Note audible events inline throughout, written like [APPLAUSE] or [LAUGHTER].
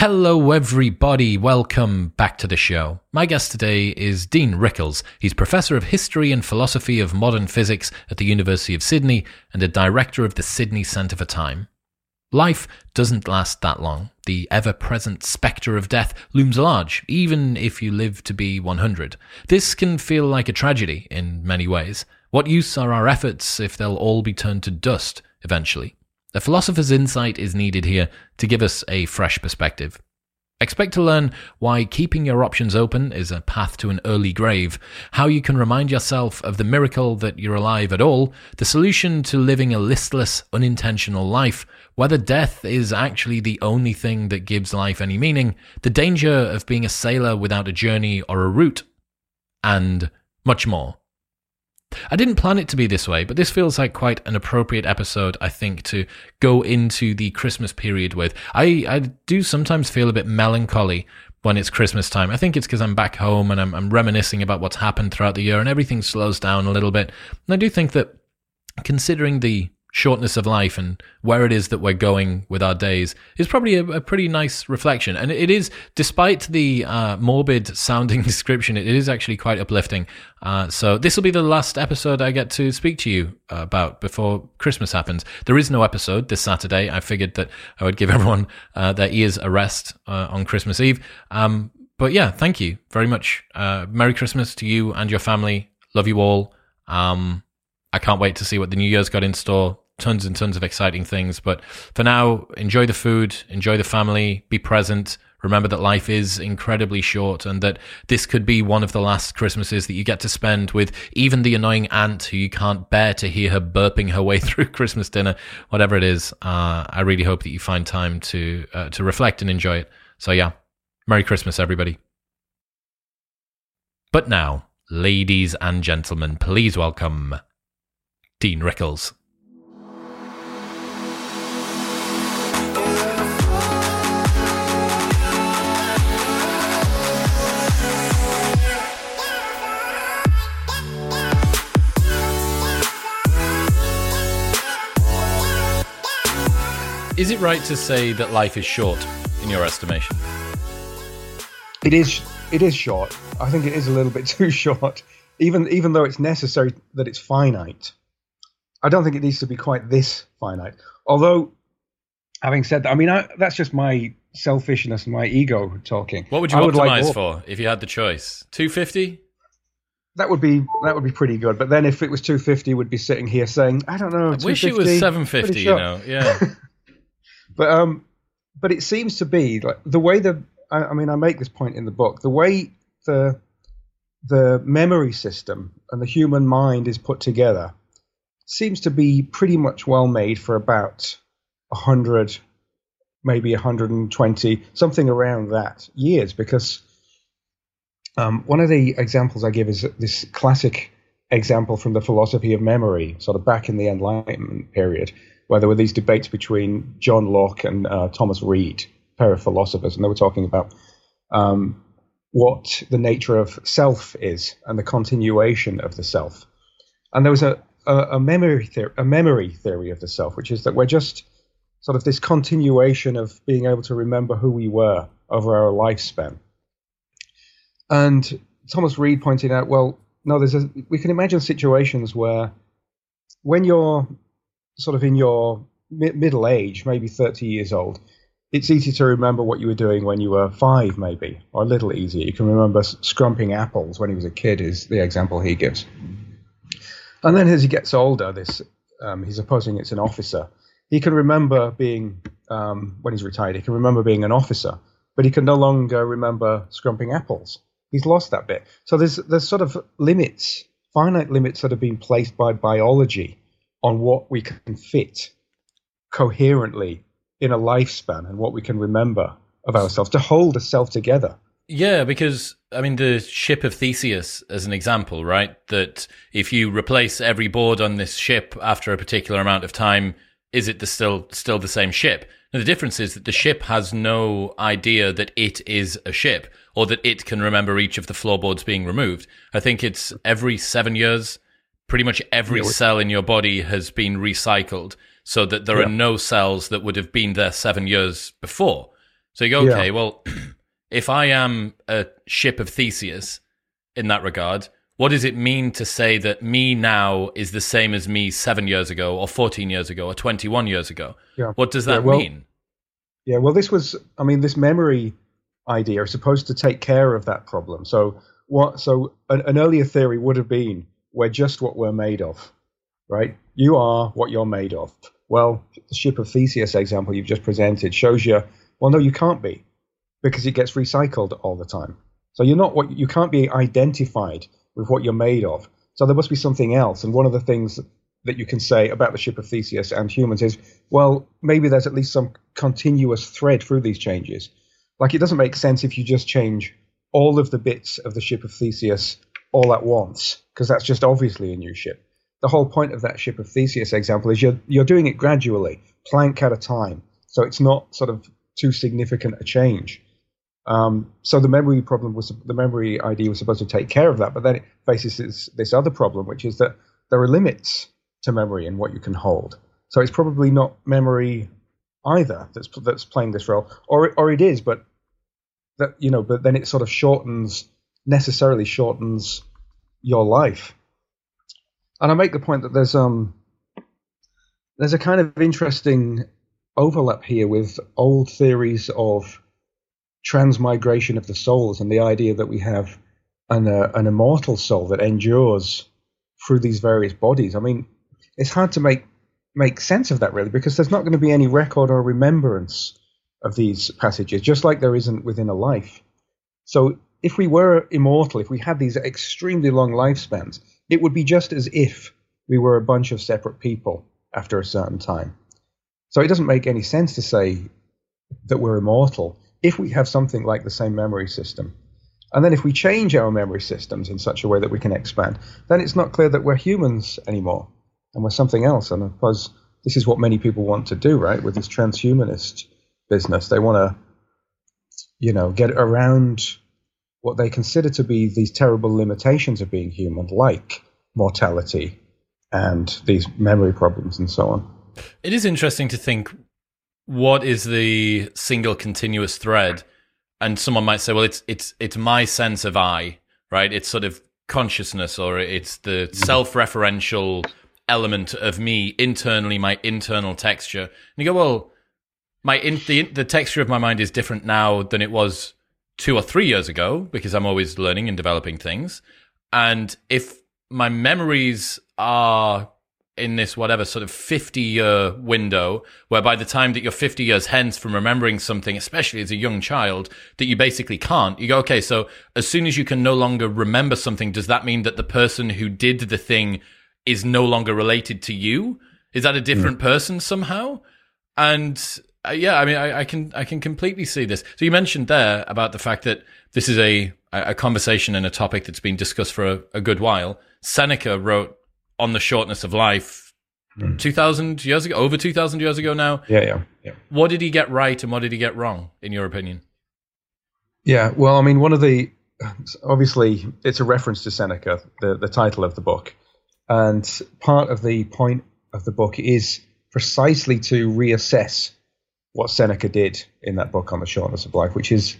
Hello, everybody. Welcome back to the show. My guest today is Dean Rickles. He's Professor of History and Philosophy of Modern Physics at the University of Sydney and a Director of the Sydney Centre for Time. Life doesn't last that long. The ever present spectre of death looms large, even if you live to be 100. This can feel like a tragedy in many ways. What use are our efforts if they'll all be turned to dust eventually? The philosopher's insight is needed here to give us a fresh perspective. Expect to learn why keeping your options open is a path to an early grave, how you can remind yourself of the miracle that you're alive at all, the solution to living a listless, unintentional life, whether death is actually the only thing that gives life any meaning, the danger of being a sailor without a journey or a route, and much more. I didn't plan it to be this way, but this feels like quite an appropriate episode, I think, to go into the Christmas period with. I, I do sometimes feel a bit melancholy when it's Christmas time. I think it's because I'm back home and I'm, I'm reminiscing about what's happened throughout the year and everything slows down a little bit. And I do think that considering the shortness of life and where it is that we're going with our days is probably a, a pretty nice reflection. And it is, despite the uh, morbid sounding [LAUGHS] description, it is actually quite uplifting. Uh, so this will be the last episode I get to speak to you about before Christmas happens. There is no episode this Saturday. I figured that I would give [LAUGHS] everyone uh, their ears a rest uh, on Christmas Eve. Um, but yeah, thank you very much. Uh, Merry Christmas to you and your family. Love you all. Um, I can't wait to see what the New Year's got in store tons and tons of exciting things. But for now, enjoy the food, enjoy the family, be present. Remember that life is incredibly short and that this could be one of the last Christmases that you get to spend with even the annoying aunt who you can't bear to hear her burping her way [LAUGHS] through Christmas dinner, whatever it is. Uh, I really hope that you find time to, uh, to reflect and enjoy it. So, yeah, Merry Christmas, everybody. But now, ladies and gentlemen, please welcome Dean Rickles. Is it right to say that life is short, in your estimation? It is. It is short. I think it is a little bit [LAUGHS] too short. Even even though it's necessary that it's finite, I don't think it needs to be quite this finite. Although, having said that, I mean I, that's just my selfishness and my ego talking. What would you I optimize would like for if you had the choice? Two fifty. That would be that would be pretty good. But then if it was two fifty, we'd be sitting here saying, I don't know. I wish it was seven fifty. You know, yeah. [LAUGHS] But um, but it seems to be like the way the I, I mean I make this point in the book the way the the memory system and the human mind is put together seems to be pretty much well made for about 100 maybe 120 something around that years because um, one of the examples i give is this classic example from the philosophy of memory sort of back in the enlightenment period where there were these debates between John Locke and uh, Thomas Reid, pair of philosophers, and they were talking about um, what the nature of self is and the continuation of the self. And there was a, a, a memory theory, a memory theory of the self, which is that we're just sort of this continuation of being able to remember who we were over our lifespan. And Thomas Reid pointed out, well, no, there's a, we can imagine situations where when you're sort of in your mi- middle age, maybe 30 years old, it's easy to remember what you were doing when you were five, maybe, or a little easier. You can remember scrumping apples when he was a kid, is the example he gives. And then as he gets older, this um, he's supposing it's an officer. He can remember being um, when he's retired. He can remember being an officer, but he can no longer remember scrumping apples. He's lost that bit. So there's there's sort of limits, finite limits that have been placed by biology on what we can fit coherently in a lifespan and what we can remember of ourselves to hold a self together. Yeah, because I mean, the ship of Theseus, as an example, right? That if you replace every board on this ship after a particular amount of time, is it the still still the same ship? Now, the difference is that the ship has no idea that it is a ship or that it can remember each of the floorboards being removed. I think it's every seven years pretty much every yeah, cell in your body has been recycled so that there yeah. are no cells that would have been there seven years before. So you go, okay, yeah. well, [CLEARS THROAT] if I am a ship of Theseus in that regard, what does it mean to say that me now is the same as me seven years ago, or 14 years ago, or 21 years ago? What does that well, mean? Yeah, well, this was, I mean, this memory idea is supposed to take care of that problem. So, what? So, an, an earlier theory would have been we're just what we're made of, right? You are what you're made of. Well, the ship of Theseus example you've just presented shows you, well, no, you can't be because it gets recycled all the time. So you're not what you can't be identified with what you're made of. So there must be something else. And one of the things that you can say about the ship of Theseus and humans is, well, maybe there's at least some continuous thread through these changes. Like it doesn't make sense if you just change all of the bits of the ship of Theseus all at once, because that's just obviously a new ship. The whole point of that ship of Theseus example is you're you're doing it gradually, plank at a time. So it's not sort of too significant a change. Um, so the memory problem was the memory ID was supposed to take care of that, but then it faces this, this other problem, which is that there are limits to memory and what you can hold. So it's probably not memory either that's that's playing this role, or or it is, but that you know, but then it sort of shortens necessarily shortens your life. And I make the point that there's um there's a kind of interesting overlap here with old theories of transmigration of the souls and the idea that we have an, uh, an immortal soul that endures through these various bodies. I mean, it's hard to make make sense of that really because there's not going to be any record or remembrance of these passages, just like there isn't within a life. So if we were immortal, if we had these extremely long lifespans, it would be just as if we were a bunch of separate people after a certain time. So it doesn't make any sense to say that we're immortal if we have something like the same memory system. And then if we change our memory systems in such a way that we can expand, then it's not clear that we're humans anymore and we're something else. And I suppose this is what many people want to do, right? With this transhumanist business, they want to, you know, get around what they consider to be these terrible limitations of being human, like mortality and these memory problems and so on. It is interesting to think what is the single continuous thread? And someone might say well it's it's it's my sense of i right? It's sort of consciousness or it's the mm-hmm. self-referential element of me internally my internal texture. And you go well my in, the, the texture of my mind is different now than it was two or three years ago because i'm always learning and developing things. And if my memories are in this whatever sort of 50 year window where by the time that you're 50 years hence from remembering something especially as a young child that you basically can't you go okay so as soon as you can no longer remember something does that mean that the person who did the thing is no longer related to you? Is that a different mm. person somehow? And uh, yeah i mean I, I, can i can completely see this. So you mentioned there about the fact that this is a a conversation and a topic that's been discussed for a, a good while. Seneca wrote on the shortness of life mm. 2000 years ago over 2000 years ago now. Yeah yeah yeah. What did he get right and what did he get wrong in your opinion? Yeah well i mean one of the obviously it's a reference to seneca the, the title of the book. And part of the point of the book is precisely to reassess what seneca did in that book on the shortness of life which is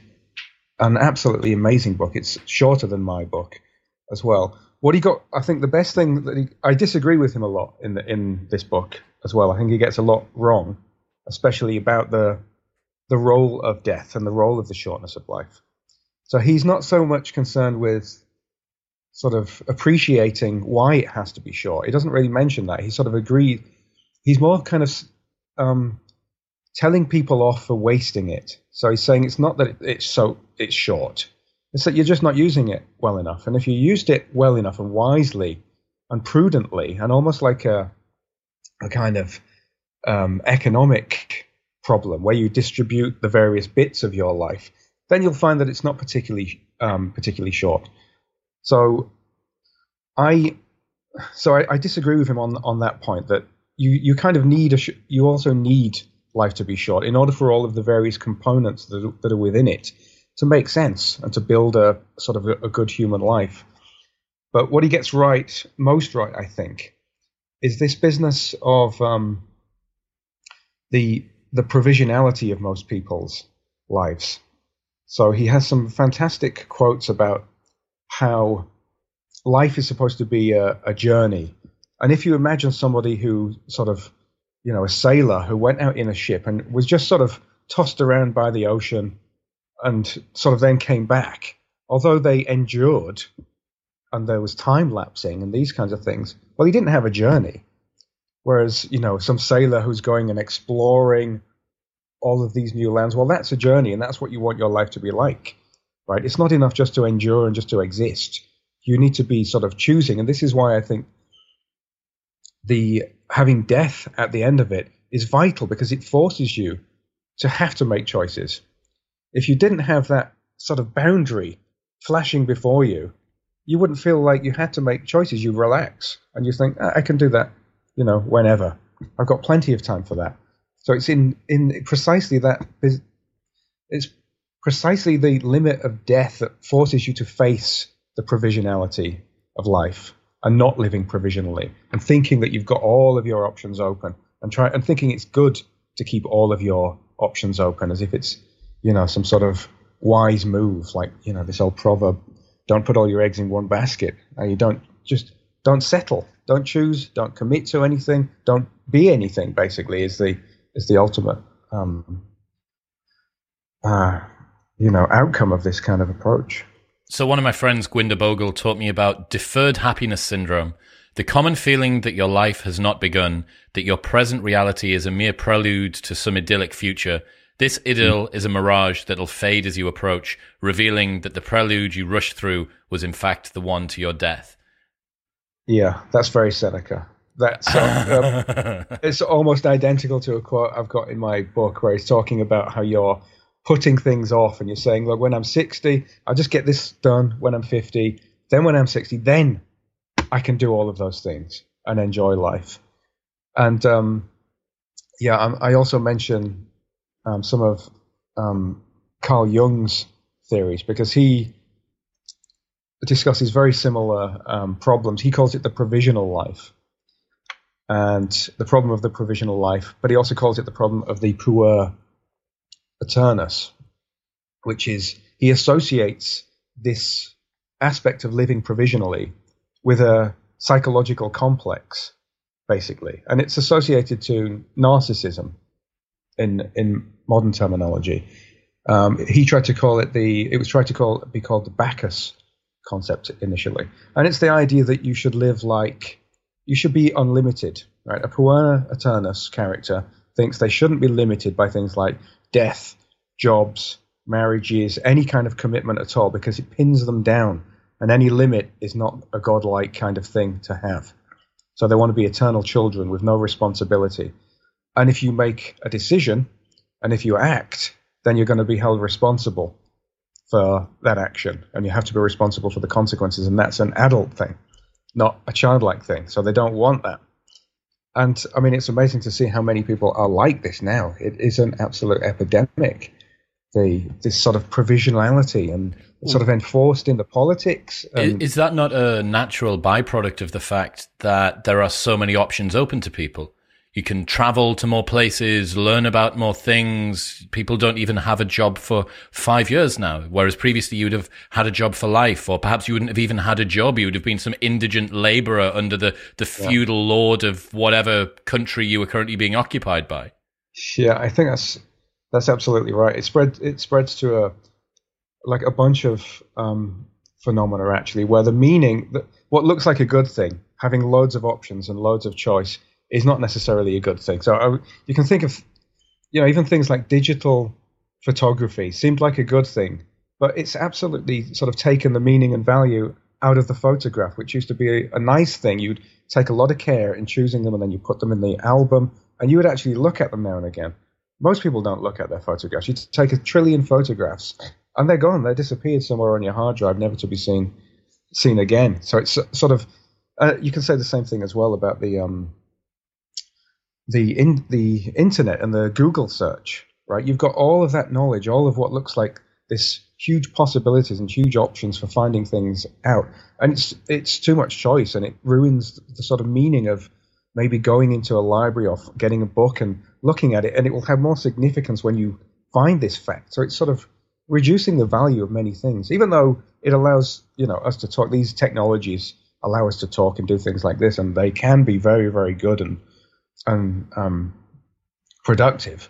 an absolutely amazing book it's shorter than my book as well what he got, I think the best thing that he, I disagree with him a lot in the, in this book as well. I think he gets a lot wrong, especially about the the role of death and the role of the shortness of life. So he's not so much concerned with sort of appreciating why it has to be short. He doesn't really mention that. He sort of agrees. He's more kind of um, telling people off for wasting it. So he's saying it's not that it's so it's short. It's that you're just not using it well enough. And if you used it well enough and wisely and prudently, and almost like a, a kind of um, economic problem where you distribute the various bits of your life, then you'll find that it's not particularly um, particularly short. So I so I, I, disagree with him on on that point that you you kind of need a sh- you also need life to be short in order for all of the various components that, that are within it to make sense and to build a sort of a, a good human life. But what he gets right, most right, I think, is this business of um, the the provisionality of most peoples lives. So he has some fantastic quotes about how life is supposed to be a, a journey. And if you imagine somebody who sort of, you know, a sailor who went out in a ship and was just sort of tossed around by the ocean and sort of then came back, although they endured and there was time lapsing and these kinds of things, well, he didn't have a journey. Whereas, you know, some sailor who's going and exploring all of these new lands, well, that's a journey and that's what you want your life to be like, right? It's not enough just to endure and just to exist. You need to be sort of choosing. And this is why I think the having death at the end of it is vital because it forces you to have to make choices. If you didn't have that sort of boundary flashing before you, you wouldn't feel like you had to make choices. You relax and you think, I can do that, you know, whenever. I've got plenty of time for that. So it's in in precisely that it's precisely the limit of death that forces you to face the provisionality of life and not living provisionally and thinking that you've got all of your options open and try and thinking it's good to keep all of your options open as if it's you know some sort of wise move like you know this old proverb don't put all your eggs in one basket. and you don't just don't settle, don't choose, don't commit to anything, don't be anything. Basically, is the is the ultimate um, uh, you know outcome of this kind of approach. So one of my friends, Gurwinder Bhogal, taught me about deferred happiness syndrome. The common feeling that your life has not begun, that your present reality is a mere prelude to some idyllic future, this idyll mm. is a mirage that'll fade as you approach, revealing that the prelude you rushed through was in fact the one to your death. Yeah, that's very Seneca. That's um, [LAUGHS] it's almost identical to a quote I've got in my book where he's talking about how you're putting things off and you're saying, look, when I'm 60, I'll just get this done. When I'm 50, then when I'm 60, then I can do all of those things and enjoy life. And um, yeah, I also mention um, some of um, Carl Jung's theories because he discusses very similar um, problems. He calls it the provisional life and the problem of the provisional life, but he also calls it the problem of the puer aeternus, which is he associates this aspect of living provisionally with a psychological complex, basically, and it's associated to narcissism in in modern terminology. Um, he tried to call it the it was tried to call be called the Bacchus concept initially, and it's the idea that you should live like you should be unlimited. Right, a Puer Aeternus character thinks they shouldn't be limited by things like death, jobs, marriages, any kind of commitment at all, because it pins them down, and any limit is not a godlike kind of thing to have. So they want to be eternal children with no responsibility. And if you make a decision and if you act, then you're going to be held responsible for that action. And you have to be responsible for the consequences. And that's an adult thing, not a childlike thing. So they don't want that. And I mean, it's amazing to see how many people are like this now. It is an absolute epidemic. The this sort of provisionality and hmm. sort of enforced in the politics. is that not a natural byproduct of the fact that there are so many options open to people? You can travel to more places, learn about more things. People don't even have a job for five years now, whereas previously you would have had a job for life, or perhaps you wouldn't have even had a job. You would have been some indigent laborer under the, the feudal yeah. lord of whatever country you were currently being occupied by. Yeah, I think that's that's absolutely right. It spread it spreads to a like a bunch of um, phenomena actually, where the meaning that what looks like a good thing, having loads of options and loads of choice is not necessarily a good thing. So you can think of, you know, even things like digital photography seemed like a good thing, but it's absolutely sort of taken the meaning and value out of the photograph, which used to be a, a nice thing. You'd take a lot of care in choosing them, and then you put them in the album, and you would actually look at them now and again. Most people don't look at their photographs. You take a trillion photographs, and they're gone. They're disappeared somewhere on your hard drive, never to be seen seen again. So it's sort of uh, you can say the same thing as well about the um, the in the internet and the Google search, right? You've got all of that knowledge, all of what looks like this huge possibilities and huge options for finding things out, and it's it's too much choice, and it ruins the sort of meaning of maybe going into a library or getting a book and looking at it, and it will have more significance when you find this fact. So it's sort of reducing the value of many things, even though it allows you know us to talk. These technologies allow us to talk and do things like this, and they can be very, very good and and um, productive.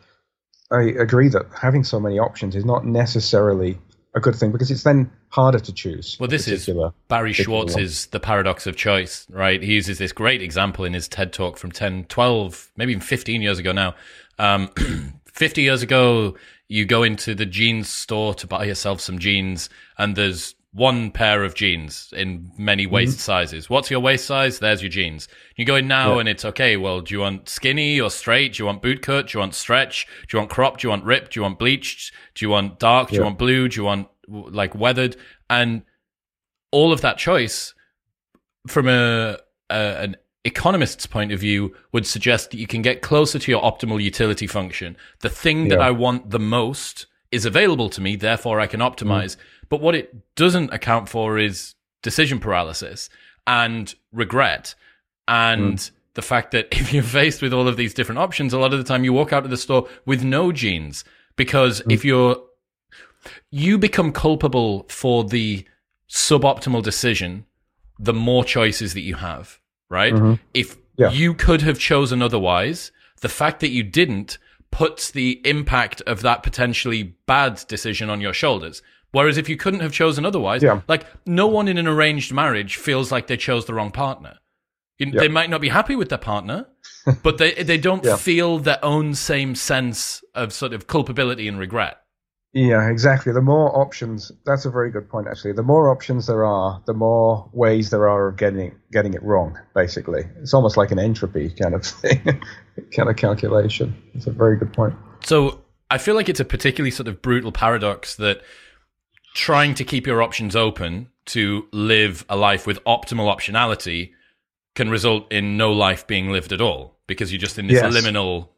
I agree that having so many options is not necessarily a good thing because it's then harder to choose. Well, this is Barry Schwartz's The Paradox of Choice, right? He uses this great example in his TED talk from 10, 12, maybe even 15 years ago now. Um, [CLEARS THROAT] 50 years ago, you go into the jeans store to buy yourself some jeans, and there's one pair of jeans in many mm-hmm. waist mm-hmm. sizes. What's your waist size? There's your jeans. You go in now yeah. and it's okay. Well, do you want skinny or straight? Do you want boot cut? Do you want stretch? Do you want cropped? Do you want ripped? Do you want bleached? Do you want dark? Do yeah. you want blue? Do you want like weathered? And all of that choice from a, a an economist's point of view would suggest that you can get closer to your optimal utility function. The thing yeah. that I want the most is available to me, therefore I can optimize. Mm. But what it doesn't account for is decision paralysis and regret and mm. the fact that [LAUGHS] if you're faced with all of these different options, a lot of the time you walk out of the store with no jeans because mm. if you're you become culpable for the suboptimal decision the more choices that you have right? Mm-hmm. If yeah. you could have chosen otherwise, the fact that you didn't puts the impact of that potentially bad decision on your shoulders. Whereas if you couldn't have chosen otherwise, yeah. like no one in an arranged marriage feels like they chose the wrong partner. You, They might not be happy with their partner, [LAUGHS] but they they don't yeah. feel their own same sense of sort of culpability and regret. Yeah, exactly. The more options, that's a very good point, actually. The more options there are, the more ways there are of getting getting it wrong. Basically, it's almost like an entropy kind of [LAUGHS] thing, kind of calculation. It's a very good point. So I feel like it's a particularly sort of brutal paradox that trying to keep your options open to live a life with optimal optionality can result in no life being lived at all because you're just in this yes. liminal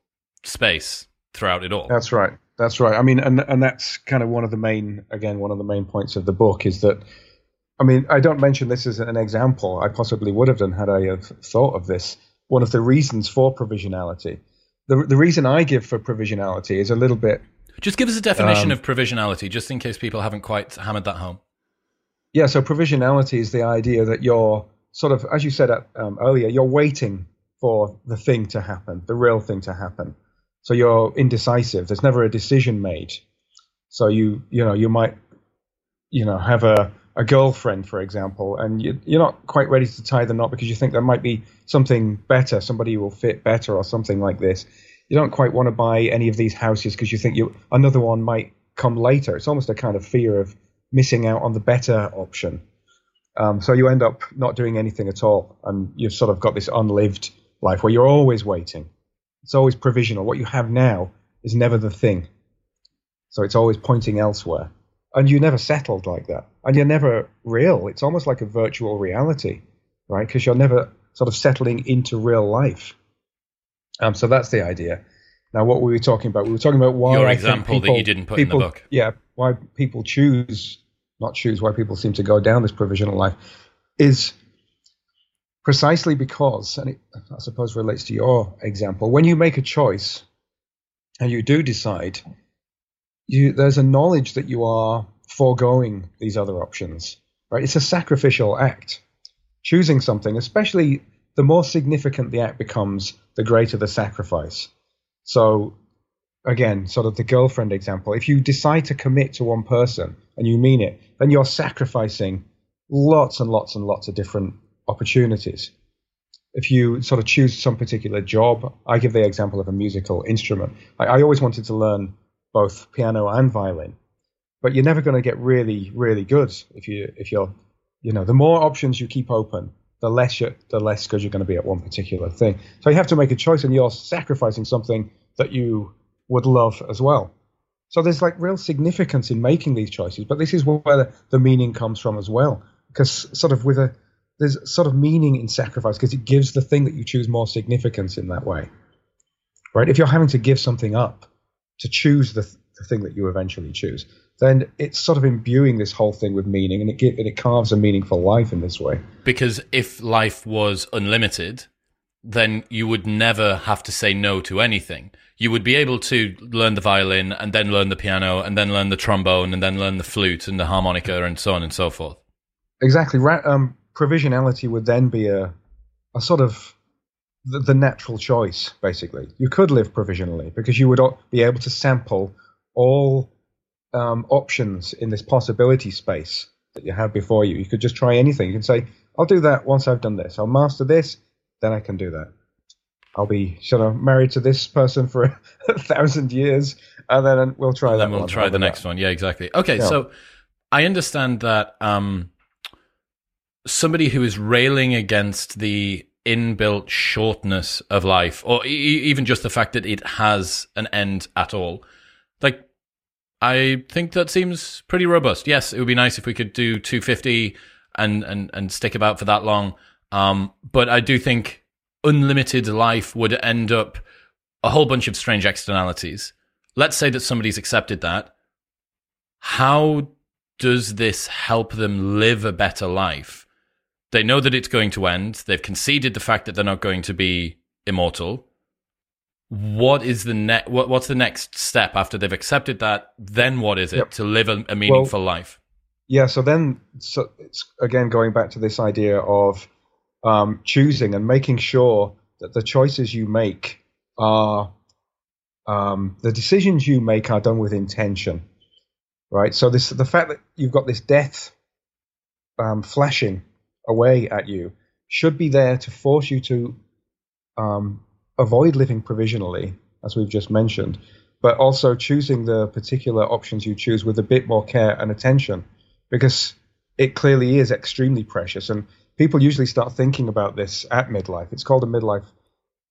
space throughout it all. That's right. That's right. I mean, and and that's kind of one of the main, again, one of the main points of the book is that. I mean, I don't mention this as an example. I possibly would have done had I have thought of this. One of the reasons for provisionality. The the reason I give for provisionality is a little bit. Just give us a definition um, of provisionality, just in case people haven't quite hammered that home. Yeah. So provisionality is the idea that you're sort of, as you said um, earlier, you're waiting for the thing to happen, the real thing to happen. So you're indecisive. There's never a decision made. So you you know you might you know have a a girlfriend, for example, and you, you're not quite ready to tie the knot because you think there might be something better, somebody who will fit better, or something like this. You don't quite want to buy any of these houses because you think you another one might come later. It's almost a kind of fear of missing out on the better option. Um, so you end up not doing anything at all, and you've sort of got this unlived life where you're always waiting. It's always provisional. What you have now is never the thing. So it's always pointing elsewhere. And you never settled like that. And you're never real. It's almost like a virtual reality, right? Because you're never sort of settling into real life. Um, so that's the idea. Now, what were we talking about? We were talking about why your I example people, that you didn't put people, in the book. Yeah, why people choose, not choose, why people seem to go down this provisional life, is precisely because, and it, I suppose relates to your example, when you make a choice and you do decide, you, there's a knowledge that you are foregoing these other options. Right? It's a sacrificial act. Choosing something, especially the more significant the act becomes, the greater the sacrifice. So, again, sort of the girlfriend example. If you decide to commit to one person and you mean it, then you're sacrificing lots and lots and lots of different opportunities. If you sort of choose some particular job, I give the example of a musical instrument. I, I always wanted to learn both piano and violin, but you're never going to get really, really good if you if you're, you know, the more options you keep open, the less you the less good you're going to be at one particular thing. So you have to make a choice, and you're sacrificing something that you would love as well. So there's like real significance in making these choices, but this is where the, the meaning comes from as well. Because sort of with a there's sort of meaning in sacrifice because it gives the thing that you choose more significance in that way. Right? If you're having to give something up to choose the, the thing that you eventually choose, then it's sort of imbuing this whole thing with meaning and it, give, and it carves a meaningful life in this way. Because if life was unlimited, then you would never have to say no to anything. You would be able to learn the violin and then learn the piano and then learn the trombone and then learn the flute and the harmonica and so on and so forth. Exactly. Um, provisionality would then be a, a sort of the, the natural choice, basically. You could live provisionally because you would be able to sample all um, options in this possibility space that you have before you. You could just try anything. You can say, I'll do that once I've done this. I'll master this, then I can do that. I'll be sort of married to this person for [LAUGHS] a thousand years, and then we'll try and that. Then we'll one. try the next that? one. Yeah, exactly. Okay, yeah. so I understand that um, somebody who is railing against the inbuilt shortness of life, or e- even just the fact that it has an end at all, I think that seems pretty robust. Yes, it would be nice if we could do 250 and and and stick about for that long. Um, but I do think unlimited life would end up a whole bunch of strange externalities. Let's say that somebody's accepted that. How does this help them live a better life? They know that it's going to end. They've conceded the fact that they're not going to be immortal what is the next what, what's the next step after they've accepted that? Then what is it yep. to live a, a meaningful well, life? yeah so then so it's again going back to this idea of um, choosing and making sure that the choices you make are um, the decisions you make are done with intention right? So this the fact that you've got this death um, flashing away at you should be there to force you to um, avoid living provisionally, as we've just mentioned, but also choosing the particular options you choose with a bit more care and attention, because it clearly is extremely precious. And people usually start thinking about this at midlife. It's called a midlife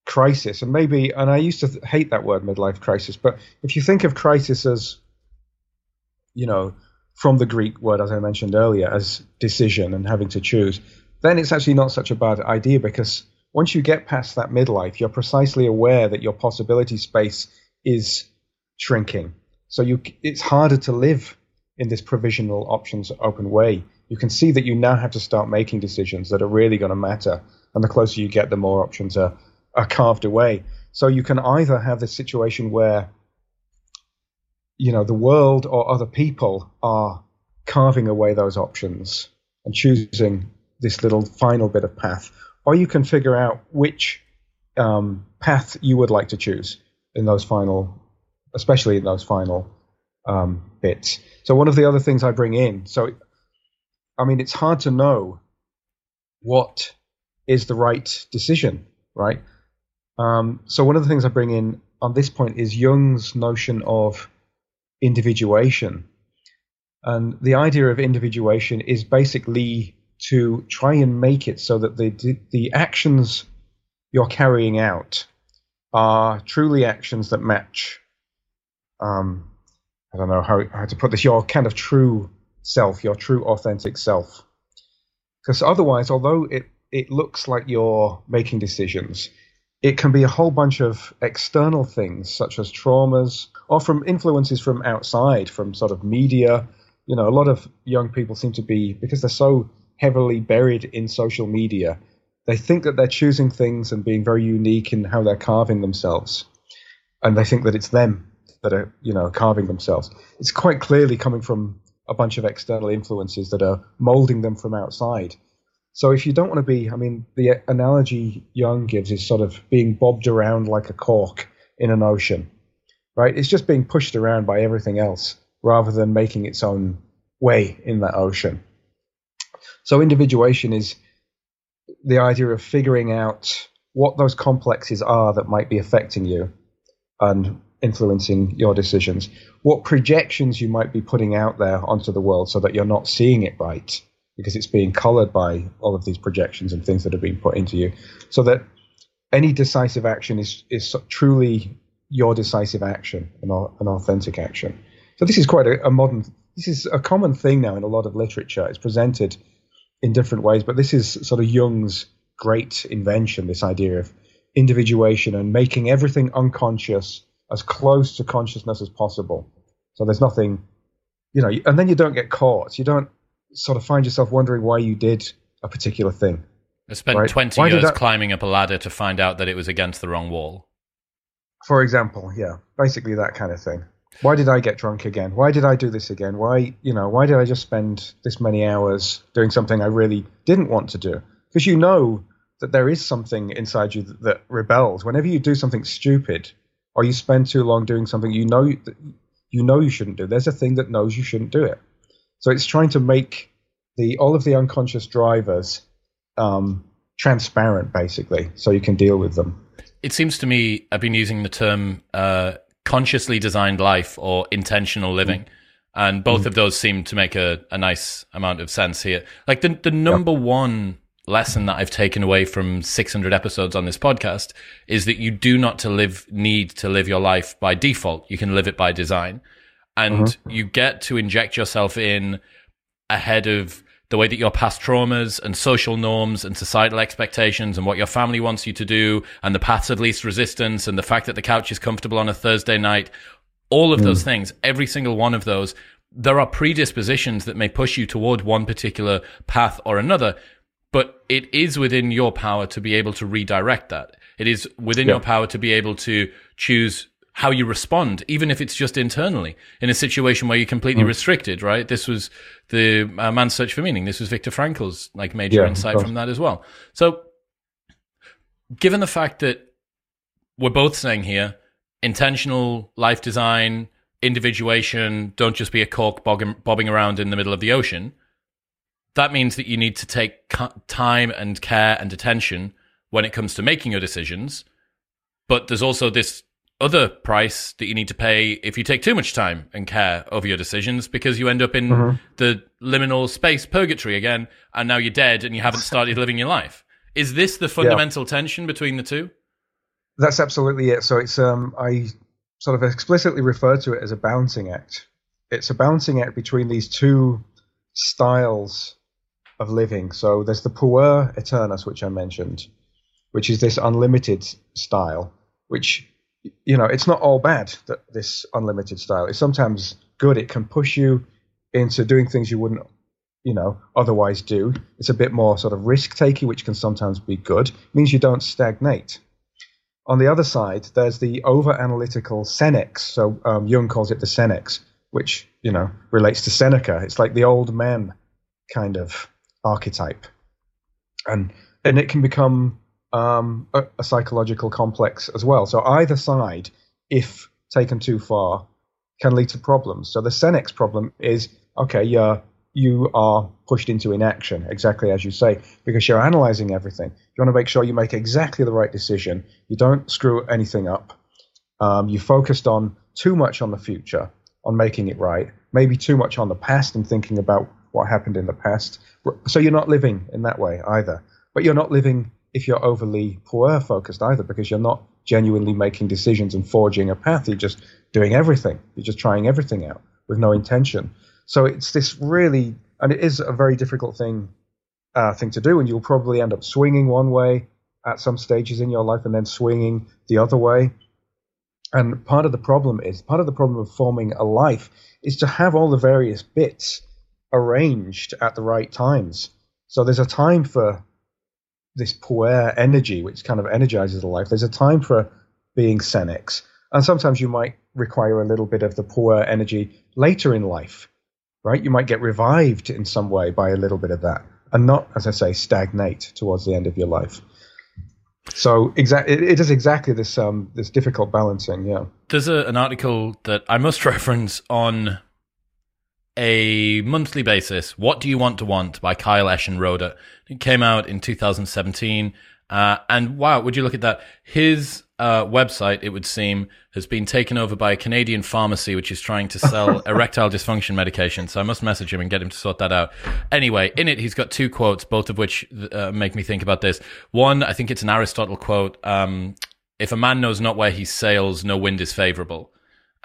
crisis. And maybe, and I used to th- hate that word midlife crisis, but if you think of crisis as, you know, from the Greek word, as I mentioned earlier, as decision and having to choose, then it's actually not such a bad idea because once you get past that midlife, you're precisely aware that your possibility space is shrinking. So you, it's harder to live in this provisional options open way. You can see that you now have to start making decisions that are really going to matter. And the closer you get, the more options are, are carved away. So you can either have this situation where, you know, the world or other people are carving away those options and choosing this little final bit of path, or you can figure out which um, path you would like to choose in those final, especially in those final um, bits. So one of the other things I bring in, so I mean, it's hard to know what is the right decision, right? Um, so one of the things I bring in on this point is Jung's notion of individuation. And the idea of individuation is basically to try and make it so that the the actions you're carrying out are truly actions that match. Um, I don't know how, how to put this. Your kind of true self, your true authentic self. Because otherwise, although it it looks like you're making decisions, it can be a whole bunch of external things such as traumas or from influences from outside, from sort of media. You know, a lot of young people seem to be because they're so heavily buried in social media. They think that they're choosing things and being very unique in how they're carving themselves, and they think that it's them that are, you know, carving themselves. It's quite clearly coming from a bunch of external influences that are molding them from outside. So if you don't want to be, I mean, the analogy Jung gives is sort of being bobbed around like a cork in an ocean, right? It's just being pushed around by everything else rather than making its own way in that ocean. So individuation is the idea of figuring out what those complexes are that might be affecting you and influencing your decisions, what projections you might be putting out there onto the world so that you're not seeing it right because it's being colored by all of these projections and things that are being put into you, so that any decisive action is is truly your decisive action, an, an authentic action. So this is quite a, a modern. This is a common thing now in a lot of literature. It's presented in different ways. But this is sort of Jung's great invention, this idea of individuation and making everything unconscious as close to consciousness as possible. So there's nothing, you know, and then you don't get caught. You don't sort of find yourself wondering why you did a particular thing. I spent Right. 20 Why years that- climbing up a ladder to find out that it was against the wrong wall. For example, yeah, basically that kind of thing. Why did I get drunk again? Why did I do this again? Why, you know, why did I just spend this many hours doing something I really didn't want to do? Because you know that there is something inside you that, that rebels. Whenever you do something stupid or you spend too long doing something you know that you know you shouldn't do, there's a thing that knows you shouldn't do it. So it's trying to make the all of the unconscious drivers um, transparent, basically, so you can deal with them. It seems to me I've been using the term uh, consciously designed life or intentional living. Mm. And both mm. of those seem to make a, a nice amount of sense here. Like the, the number one lesson that I've taken away from 600 episodes on this podcast is that you do not to live, need to live your life by default. You can live it by design. And uh-huh. you get to inject yourself in ahead of the way that your past traumas and social norms and societal expectations and what your family wants you to do and the paths of least resistance and the fact that the couch is comfortable on a Thursday night, all of hmm. those things, every single one of those, there are predispositions that may push you toward one particular path or another, but it is within your power to be able to redirect that. It is within Yeah. your power to be able to choose how you respond, even if it's just internally in a situation where you're completely Mm. restricted, right? This was the uh, man's search for meaning. This was Viktor Frankl's like major Yeah, insight from that as well. So given the fact that we're both saying here, intentional life design, individuation, don't just be a cork bobbing, bobbing around in the middle of the ocean. That means that you need to take time and care and attention when it comes to making your decisions. But there's also this other price that you need to pay if you take too much time and care over your decisions because you end up in the liminal space purgatory again and now you're dead and you haven't [LAUGHS] started living your life. Is this the fundamental tension between the two? That's absolutely it. So it's um, I sort of explicitly refer to it as a balancing act. It's a balancing act between these two styles of living. So there's the puer aeternus which I mentioned, which is this unlimited style, which you know it's not all bad that this unlimited style. It's sometimes good. It can push you into doing things you wouldn't you know otherwise do. It's a bit more sort of risk taking, which can sometimes be good. It means you don't stagnate. On the other side, there's the over analytical Senex. So um, Jung calls it the Senex, which you know relates to Seneca. It's like the old man kind of archetype, and and it can become um, a, a psychological complex as well. So either side, if taken too far, can lead to problems. So the Senex problem is okay, you're, you are pushed into inaction, exactly as you say, because you're analyzing everything. You want to make sure you make exactly the right decision. You don't screw anything up. Um, you focused on too much on the future, on making it right, maybe too much on the past and thinking about what happened in the past. So you're not living in that way either. But you're not living if you're overly puer focused either, because you're not genuinely making decisions and forging a path. You're just doing everything. You're just trying everything out with no intention. So it's this really, and it is a very difficult thing uh, thing to do, and you'll probably end up swinging one way at some stages in your life, and then swinging the other way. And part of the problem is part of the problem of forming a life is to have all the various bits arranged at the right times. So there's a time for this puer energy, which kind of energizes the life. There's a time for being Senex, and sometimes you might require a little bit of the puer energy later in life, right? You might get revived in some way by a little bit of that, and not, as I say, stagnate towards the end of your life. So exactly, it, it is exactly this um this difficult balancing. Yeah. There's a, an article that I must [LAUGHS] reference on a monthly basis. What do you want to want by Kyle Eschenroeder? It came out in 2017. Uh, and wow, would you look at that? His uh, website, it would seem, has been taken over by a Canadian pharmacy which is trying to sell [LAUGHS] erectile dysfunction medication. So I must message him and get him to sort that out. Anyway, in it, he's got two quotes, both of which uh, make me think about this. One, I think it's an Aristotle quote. Um, if a man knows not where he sails, no wind is favorable.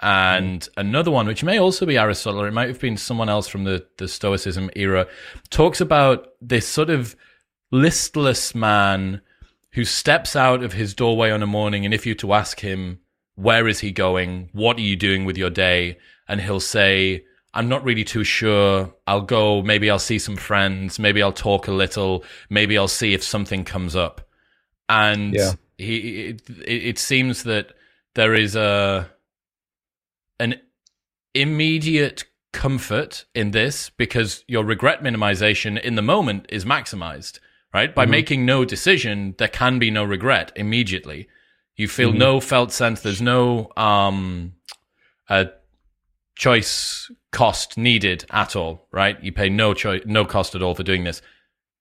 Mm. And another one, which may also be Aristotle, or it might have been someone else from the, the Stoicism era, talks about this sort of listless man who steps out of his doorway on a morning, and if you to ask him, where is he going? What are you doing with your day? And he'll say, I'm not really too sure. I'll go, maybe I'll see some friends, maybe I'll talk a little, maybe I'll see if something comes up. And Yeah. he, it, it seems that there is a an immediate comfort in this because your regret minimization in the moment is maximized, right? By making no decision, there can be no regret immediately. You feel no felt sense. There's no um, uh, choice cost needed at all, right? You pay no choice, no cost at all for doing this.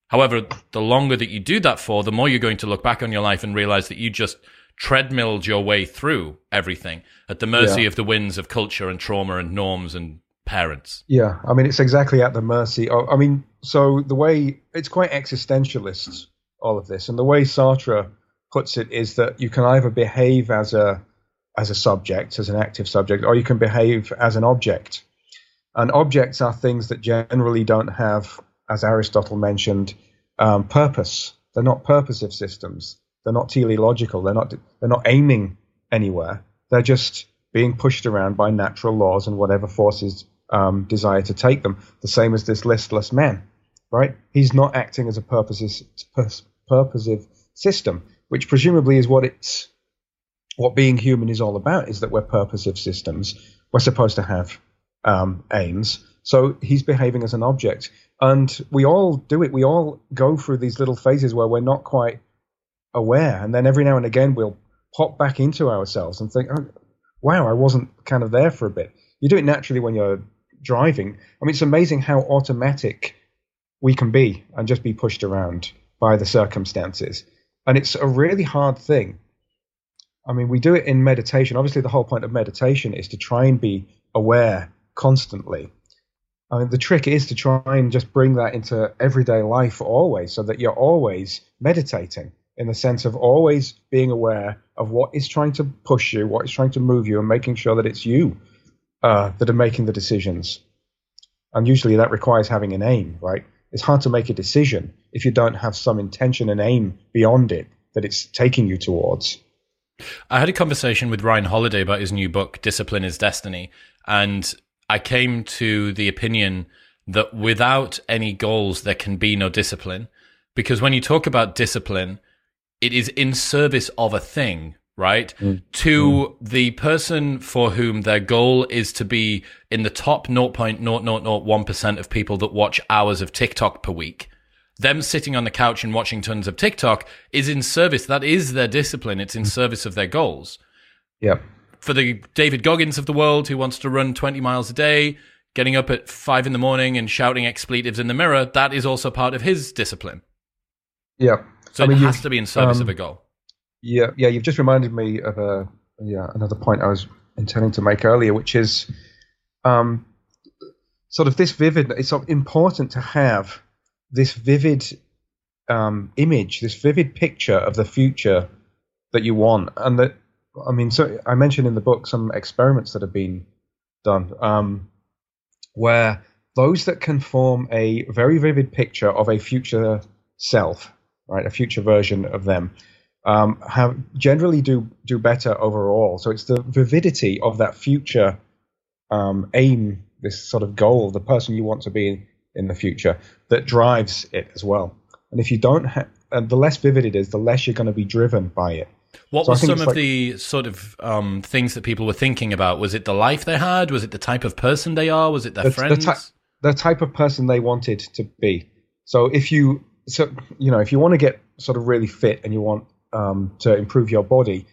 However, the longer that you do that for, the more you're going to look back on your life and realize that you just treadmilled your way through everything at the mercy Yeah. of the winds of culture and trauma and norms and parents. Yeah, I mean, it's exactly at the mercy. Of, I mean, so the way it's quite existentialist, all of this, and the way Sartre puts it is that you can either behave as a as a subject, as an active subject, or you can behave as an object. And objects are things that generally don't have, as Aristotle mentioned, um, purpose. They're not purposive systems. They're not teleological. They're not. They're not aiming anywhere. They're just being pushed around by natural laws and whatever forces um, desire to take them. The same as this listless man, right? He's not acting as a purposive, purposive system, which presumably is what it's what being human is all about. Is that we're purposive systems. We're supposed to have um, aims. So he's behaving as an object, and we all do it. We all go through these little phases where we're not quite aware, and then every now and again we'll pop back into ourselves and think, oh, "Wow, I wasn't kind of there for a bit." You do it naturally when you're driving. I mean, it's amazing how automatic we can be and just be pushed around by the circumstances, and it's a really hard thing. I mean, we do it in meditation. Obviously, the whole point of meditation is to try and be aware constantly. I mean, the trick is to try and just bring that into everyday life always, so that you're always meditating in the sense of always being aware of what is trying to push you, what is trying to move you, and making sure that it's you uh, that are making the decisions. And usually that requires having an aim, right? It's hard to make a decision if you don't have some intention and aim beyond it that it's taking you towards. I had a conversation with Ryan Holiday about his new book, Discipline is Destiny. And I came to the opinion that without any goals, there can be no discipline. Because when you talk about discipline, it is in service of a thing, right? Mm. Mm. To the person for whom their goal is to be in the top 0.0001% of people that watch hours of TikTok per week. Them sitting on the couch and watching tons of TikTok is in service. That is their discipline. It's in mm. service of their goals Yeah. for the David Goggins of the world who wants to run 20 miles a day, getting up at five in the morning and shouting expletives in the mirror, that is also part of his discipline. Yeah. So I mean, it has to be in service um, of a goal. Yeah, yeah, you've just reminded me of a yeah another point I was intending to make earlier, which is um, sort of this vivid. It's sort of important to have this vivid um, image, this vivid picture of the future that you want, and that I mean, so I mentioned in the book some experiments that have been done um, where those that can form a very vivid picture of a future self, right, a future version of them um, have generally do do better overall. So it's the vividity of that future um, aim, this sort of goal, the person you want to be in, in the future, that drives it as well. And if you don't, ha- and the less vivid it is, the less you're going to be driven by it. What so were some of like- the sort of um, things that people were thinking about? Was it the life they had? Was it the type of person they are? Was it their the, the, friends? ty- the type of person they wanted to be. So if you, so you know, if you want to get sort of really fit and you want um, to improve your body,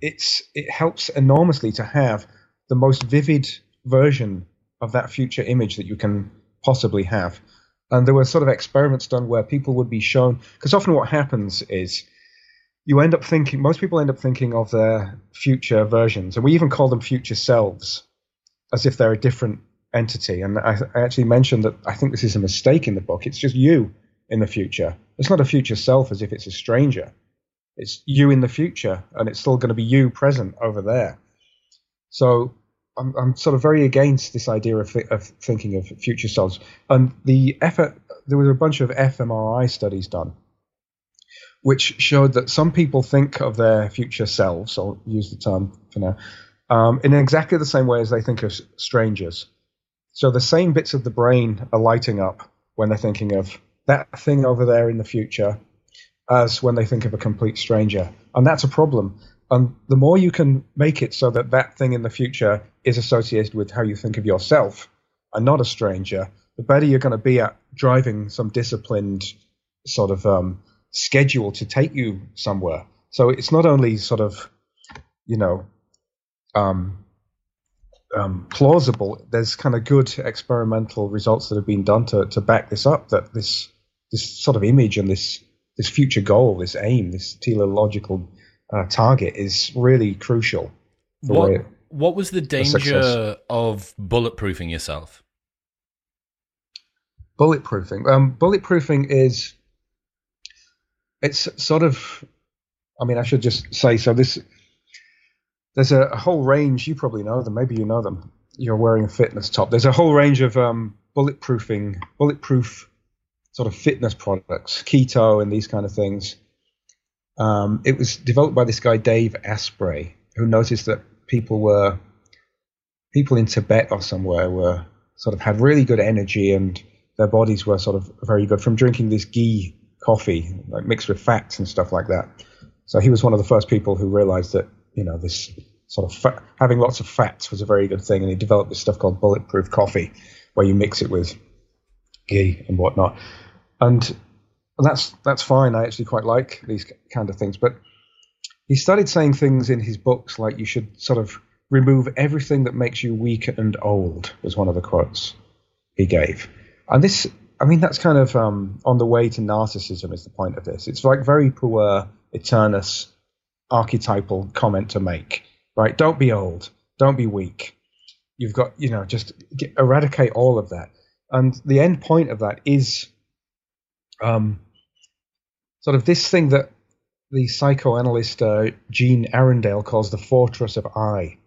it's it helps enormously to have the most vivid version of that future image that you can possibly have. And there were sort of experiments done where people would be shown, because often what happens is you end up thinking, most people end up thinking of their future versions, and we even call them future selves, as if they're a different entity. And I, I actually mentioned that I think this is a mistake in the book. It's just you in the future. It's not a future self as if it's a stranger. It's you in the future, and it's still going to be you present over there. So I'm, I'm sort of very against this idea of, thi- of thinking of future selves. And the effort, there was a bunch of fMRI studies done, which showed that some people think of their future selves. I'll use the term for now. Um, in exactly the same way as they think of strangers. So the same bits of the brain are lighting up when they're thinking of that thing over there in the future as when they think of a complete stranger. And that's a problem. And the more you can make it so that that thing in the future is associated with how you think of yourself and not a stranger, the better you're going to be at driving some disciplined sort of um, schedule to take you somewhere. So it's not only sort of, you know, um, um, plausible. There's kind of good experimental results that have been done to, to back this up. That this this sort of image and this this future goal, this aim, this teleological uh, target is really crucial. What what was the danger of bulletproofing yourself? Bulletproofing. Um, bulletproofing is it's sort of. I mean, I should just say so. This there's a, a, whole range. You probably know them. Maybe you know them. You're wearing a fitness top. There's a whole range of um, bulletproofing, bulletproof sort of fitness products, keto and these kind of things. Um, it was developed by this guy Dave Asprey, who noticed that people were people in Tibet or somewhere were sort of had really good energy and their bodies were sort of very good from drinking this ghee coffee, like mixed with fats and stuff like that. So he was one of the first people who realized that you know this sort of fat, having lots of fats was a very good thing, and he developed this stuff called bulletproof coffee, where you mix it with ghee and whatnot, and that's that's fine. I actually quite like these kind of things, but he started saying things in his books like you should sort of remove everything that makes you weak and old was one of the quotes he gave, and this. I mean, that's kind of um, on the way to narcissism. Is the point of this? It's like very puer, aeternus archetypal comment to make, right? Don't be old. Don't be weak. You've got, you know, just get, eradicate all of that. And the end point of that is um, sort of this thing that the psychoanalyst uh, Jean Arundale calls the fortress of I.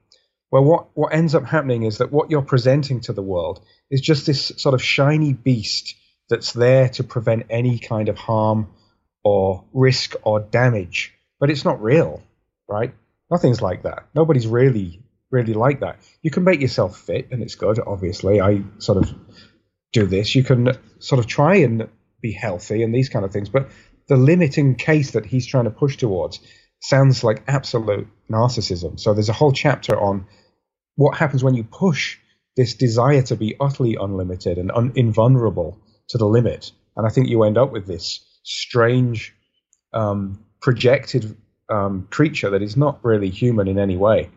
Well, what, what ends up happening is that what you're presenting to the world is just this sort of shiny beast that's there to prevent any kind of harm or risk or damage but it's not real, right? Nothing's like that. Nobody's really, really like that. You can make yourself fit, and it's good, obviously. I sort of do this. You can sort of try and be healthy and these kind of things, but the limiting case that he's trying to push towards sounds like absolute narcissism. So there's a whole chapter on what happens when you push this desire to be utterly unlimited and un- invulnerable to the limit. And I think you end up with this strange um, projected um, creature that is not really human in any way.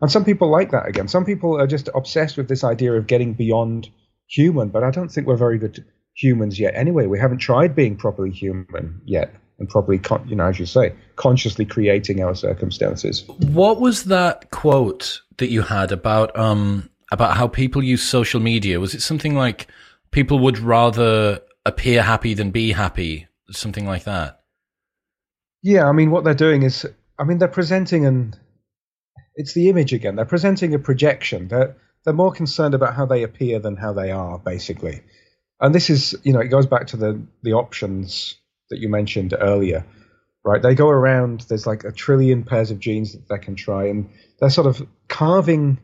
And some people like that again. Some people are just obsessed with this idea of getting beyond human, but I don't think we're very good humans yet anyway. We haven't tried being properly human yet and properly, con- you know, as you say, consciously creating our circumstances. What was that quote that you had about um about how people use social media? Was it something like people would rather appear happy than be happy? Something like that. Yeah, I mean, what they're doing is, I mean, they're presenting an, it's the image again. They're presenting a projection. They're they're more concerned about how they appear than how they are, basically. And this is, you know, it goes back to the the options that you mentioned earlier, right? They go around. There's like a trillion pairs of jeans that they can try, and they're sort of carving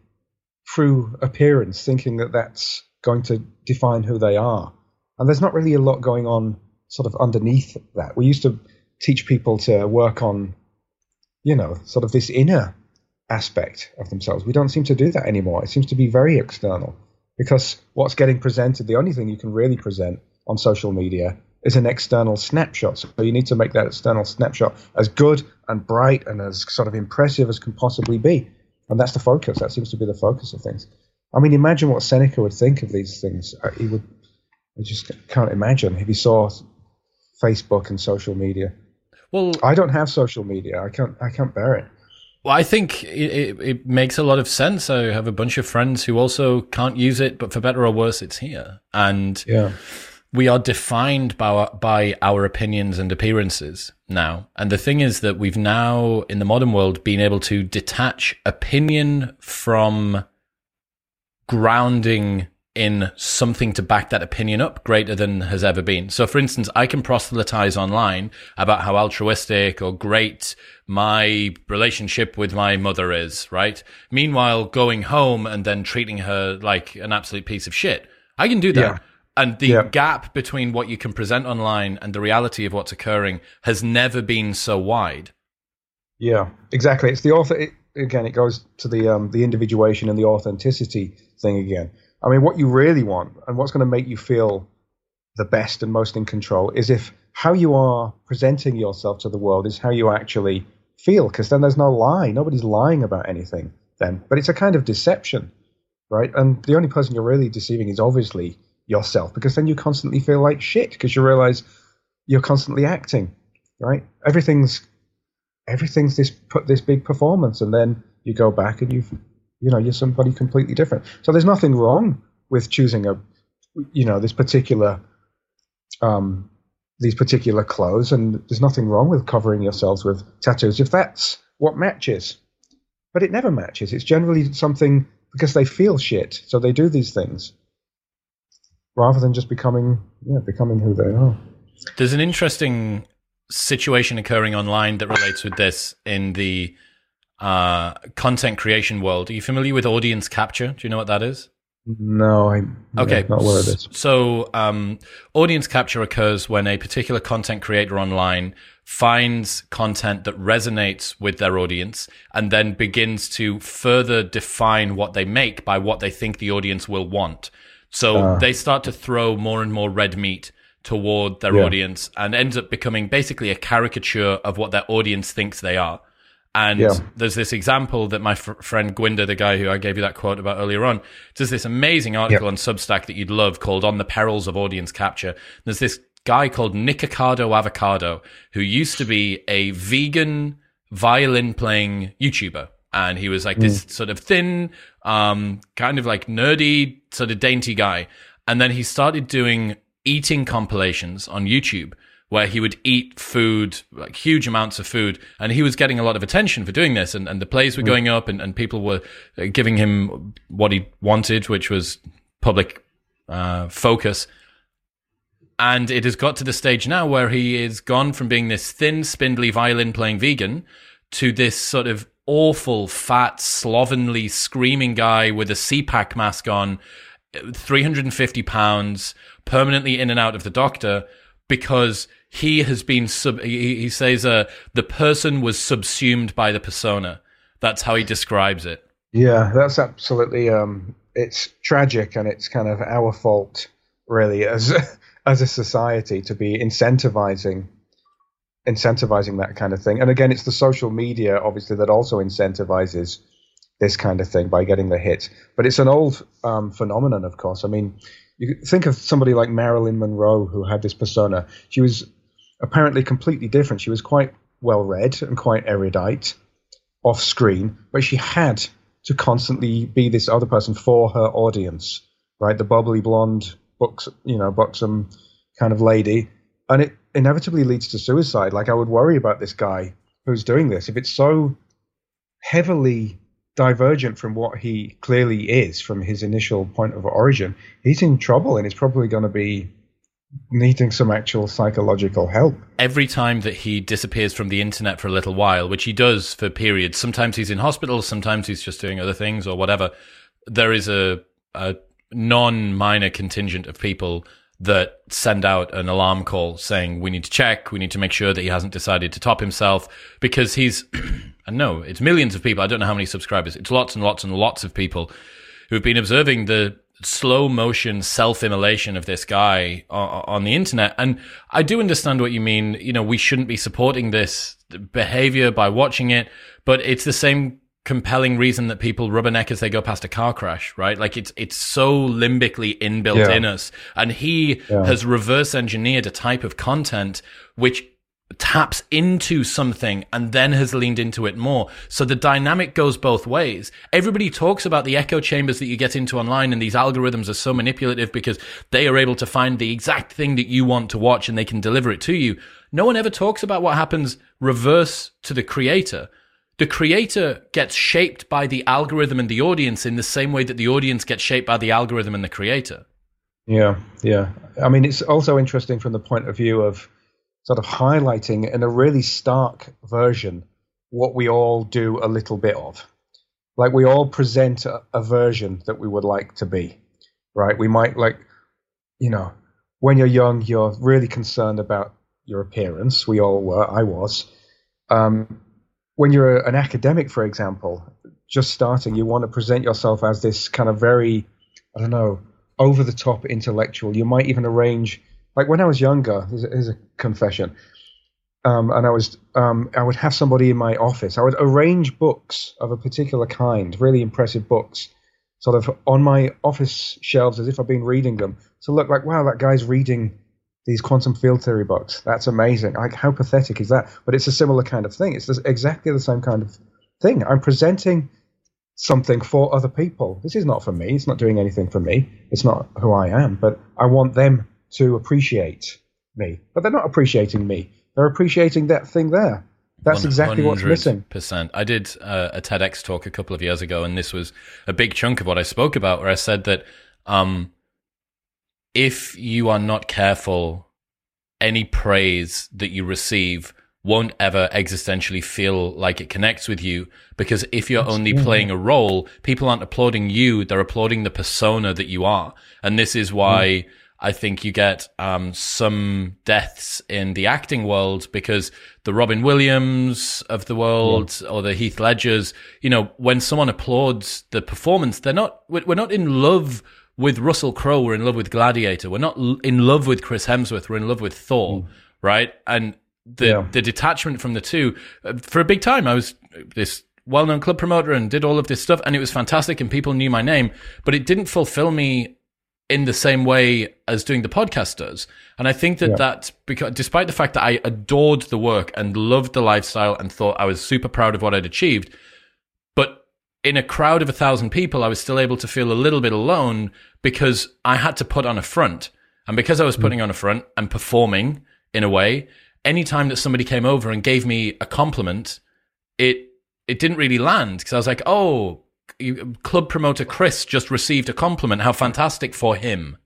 through appearance, thinking that that's going to define who they are. And there's not really a lot going on sort of underneath that. We used to teach people to work on, you know, sort of this inner aspect of themselves. We don't seem to do that anymore. It seems to be very external because what's getting presented, the only thing you can really present on social media is an external snapshot. So you need to make that external snapshot as good and bright and as sort of impressive as can possibly be. And that's the focus. That seems to be the focus of things. I mean, imagine what Seneca would think of these things. Uh, he would, I just can't imagine if he saw Facebook and social media. Well, I don't have social media. I can't. I can't bear it. Well, I think it, it, it, makes a lot of sense. I have a bunch of friends who also can't use it, but for better or worse, it's here. And yeah. we are defined by our, by our opinions and appearances now. And the thing is that we've now, in the modern world, been able to detach opinion from grounding in something to back that opinion up greater than has ever been. So, for instance, I can proselytize online about how altruistic or great my relationship with my mother is, right? Meanwhile, going home and then treating her like an absolute piece of shit. I can do that. Yeah. And the yeah. gap between what you can present online and the reality of what's occurring has never been so wide. Yeah, exactly. It's the author. It, again, it goes to the um, the individuation and the authenticity thing again. I mean, what you really want and what's going to make you feel the best and most in control is if how you are presenting yourself to the world is how you actually feel, because then there's no lie. Nobody's lying about anything then. But it's a kind of deception, right? And the only person you're really deceiving is obviously yourself, because then you constantly feel like shit, because you realize you're constantly acting, right? Everything's everything's this put this big performance, and then you go back and you you know you're somebody completely different. So there's nothing wrong with choosing a you know this particular um, these particular clothes, and there's nothing wrong with covering yourselves with tattoos if that's what matches. But it never matches. It's generally something because they feel shit, so they do these things rather than just becoming yeah becoming who they are. There's an interesting situation occurring online that relates with this in the uh, content creation world. Are you familiar with audience capture? Do you know what that is? No, I'm okay. not aware of this. So, um, audience capture occurs when a particular content creator online finds content that resonates with their audience and then begins to further define what they make by what they think the audience will want. So uh. they start to throw more and more red meat toward their yeah. audience and ends up becoming basically a caricature of what their audience thinks they are. And yeah. there's this example that my f- friend Gurwinder, the guy who I gave you that quote about earlier on, does this amazing article on Substack that you'd love called On the Perils of Audience Capture. There's this guy called Nikocado Avocado who used to be a vegan violin playing YouTuber. And he was like mm. this sort of thin, um, kind of like nerdy, sort of dainty guy. And then he started doing eating compilations on YouTube where he would eat food, like huge amounts of food, and he was getting a lot of attention for doing this, and, and the plays were mm. going up, and, and people were uh, giving him what he wanted, which was public uh, focus. And it has got to the stage now where he is gone from being this thin, spindly violin playing vegan to this sort of awful, fat, slovenly, screaming guy with a CPAP mask on, 350 pounds, permanently in and out of the doctor because he has been sub. He, he says uh, the person was subsumed by the persona. That's how he describes it. Yeah, that's absolutely. Um, it's tragic, and it's kind of our fault, really, as [LAUGHS] as a society, to be incentivizing incentivizing that kind of thing. And again, it's the social media, obviously, that also incentivizes this kind of thing by getting the hits. But it's an old um, phenomenon, of course. I mean, you think of somebody like Marilyn Monroe who had this persona. She was apparently completely different. She was quite well read and quite erudite off screen, but she had to constantly be this other person for her audience, right? The bubbly blonde, books, you know, buxom kind of lady, and it inevitably leads to suicide. Like I would worry about this guy who's doing this if it's so heavily divergent from what he clearly is from his initial point of origin, he's in trouble and he's probably going to be needing some actual psychological help. Every time that he disappears from the internet for a little while, which he does for periods, sometimes he's in hospital, sometimes he's just doing other things or whatever, there is a, a non minor contingent of people that send out an alarm call saying we need to check, we need to make sure that he hasn't decided to top himself because he's, [CLEARS THROAT] I know it's millions of people. I don't know how many subscribers. It's lots and lots and lots of people who've been observing the slow motion self immolation of this guy on the internet. And I do understand what you mean. You know, we shouldn't be supporting this behavior by watching it, but it's the same compelling reason that people rubberneck as they go past a car crash, right? Like it's it's so limbically inbuilt yeah. in us, and he yeah. has reverse engineered a type of content which taps into something and then has leaned into it more. So the dynamic goes both ways. Everybody talks about the echo chambers that you get into online and these algorithms are so manipulative because they are able to find the exact thing that you want to watch and they can deliver it to you. No one ever talks about what happens reverse to the creator the creator gets shaped by the algorithm and the audience in the same way that the audience gets shaped by the algorithm and the creator. Yeah, yeah. I mean, it's also interesting from the point of view of sort of highlighting in a really stark version what we all do a little bit of. Like we all present a, a version that we would like to be, right? We might like, you know, when you're young, you're really concerned about your appearance. We all were. I was. Um, when you're an academic, for example, just starting, you want to present yourself as this kind of very, I don't know, over the top intellectual. You might even arrange like when I was younger, here's a, confession. Um, and I was, um, I would have somebody in my office. I would arrange books of a particular kind, really impressive books, sort of on my office shelves as if I've been reading them. To look like, wow, that guy's reading these quantum field theory books. That's amazing. Like, how pathetic is that? But it's a similar kind of thing. It's exactly the same kind of thing. I'm presenting something for other people. This is not for me. It's not doing anything for me. It's not who I am. But I want them to appreciate me, but they're not appreciating me. They're appreciating that thing there. That's exactly what's missing. Percent. I did uh, a TEDx talk a couple of years ago, and this was a big chunk of what I spoke about, where I said that um, if you are not careful, any praise that you receive won't ever existentially feel like it connects with you because if you're only playing a role, people aren't applauding you, they're applauding the persona that you are. And this is why. Mm I think you get um, some deaths in the acting world because the Robin Williams of the world or the Heath Ledgers, you know, when someone applauds the performance, they're not, we're not in love with Russell Crowe, we're in love with Gladiator. We're not in love with Chris Hemsworth, we're in love with Thor, mm. right? And the, yeah. the detachment from the two, uh, for a big time, I was this well-known club promoter and did all of this stuff and it was fantastic and people knew my name, but it didn't fulfill me in the same way as doing the podcast does. And I think that yeah. that because despite the fact that I adored the work and loved the lifestyle and thought I was super proud of what I'd achieved, in a crowd of a thousand people, I was still able to feel a little bit alone because I had to put on a front. And because I was mm. putting on a front and performing in a way, anytime that somebody came over and gave me a compliment, it it didn't really land because I was like, oh, club promoter Chris just received a compliment. How fantastic for him!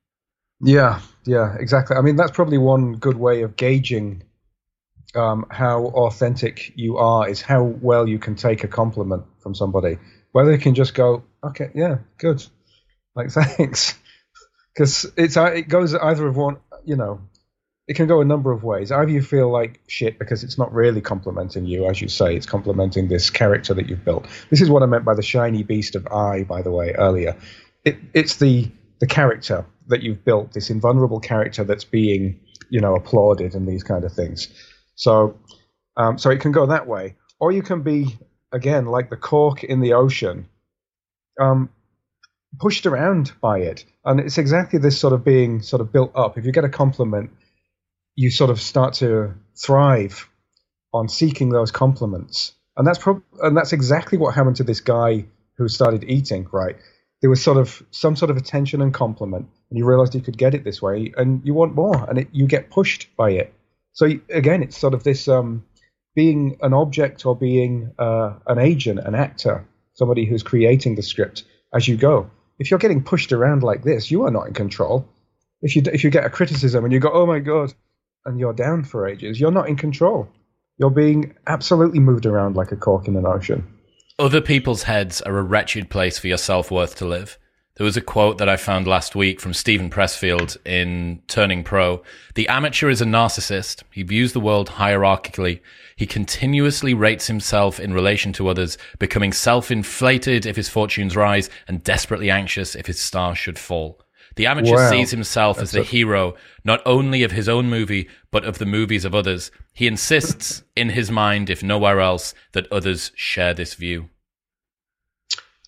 Yeah, yeah, exactly. I mean, that's probably one good way of gauging um, how authentic you are is how well you can take a compliment from somebody. Whether you can just go, okay, yeah, good, like [LAUGHS] thanks, because it's it goes either of one, you know, it can go a number of ways. Either you feel like shit because it's not really complimenting you, as you say, it's complimenting this character that you've built. This is what I meant by the shiny beast of I, by the way, earlier. It, it's the the character that you've built, this invulnerable character that's being, you know, applauded and these kind of things. So, um, so it can go that way, or you can be again like the cork in the ocean, um, pushed around by it, and it's exactly this sort of being sort of built up. If you get a compliment you sort of start to thrive on seeking those compliments. And that's prob- and that's exactly what happened to this guy who started eating, right? There was sort of some sort of attention and compliment, and you realized you could get it this way, and you want more, and it, you get pushed by it. So again, it's sort of this um, being an object or being uh, an agent, an actor, somebody who's creating the script as you go. If you're getting pushed around like this, you are not in control. If you if you get a criticism and you go, "Oh my god," and you're down for ages, you're not in control. You're being absolutely moved around like a cork in an ocean. Other people's heads are a wretched place for your self worth to live. There was a quote that I found last week from Steven Pressfield in Turning Pro. The amateur is a narcissist. He views the world hierarchically. He continuously rates himself in relation to others, becoming self inflated if his fortunes rise and desperately anxious if his star should fall. The amateur wow. sees himself That's as the a- hero, not only of his own movie, but of the movies of others. He insists, in his mind, if nowhere else, that others share this view.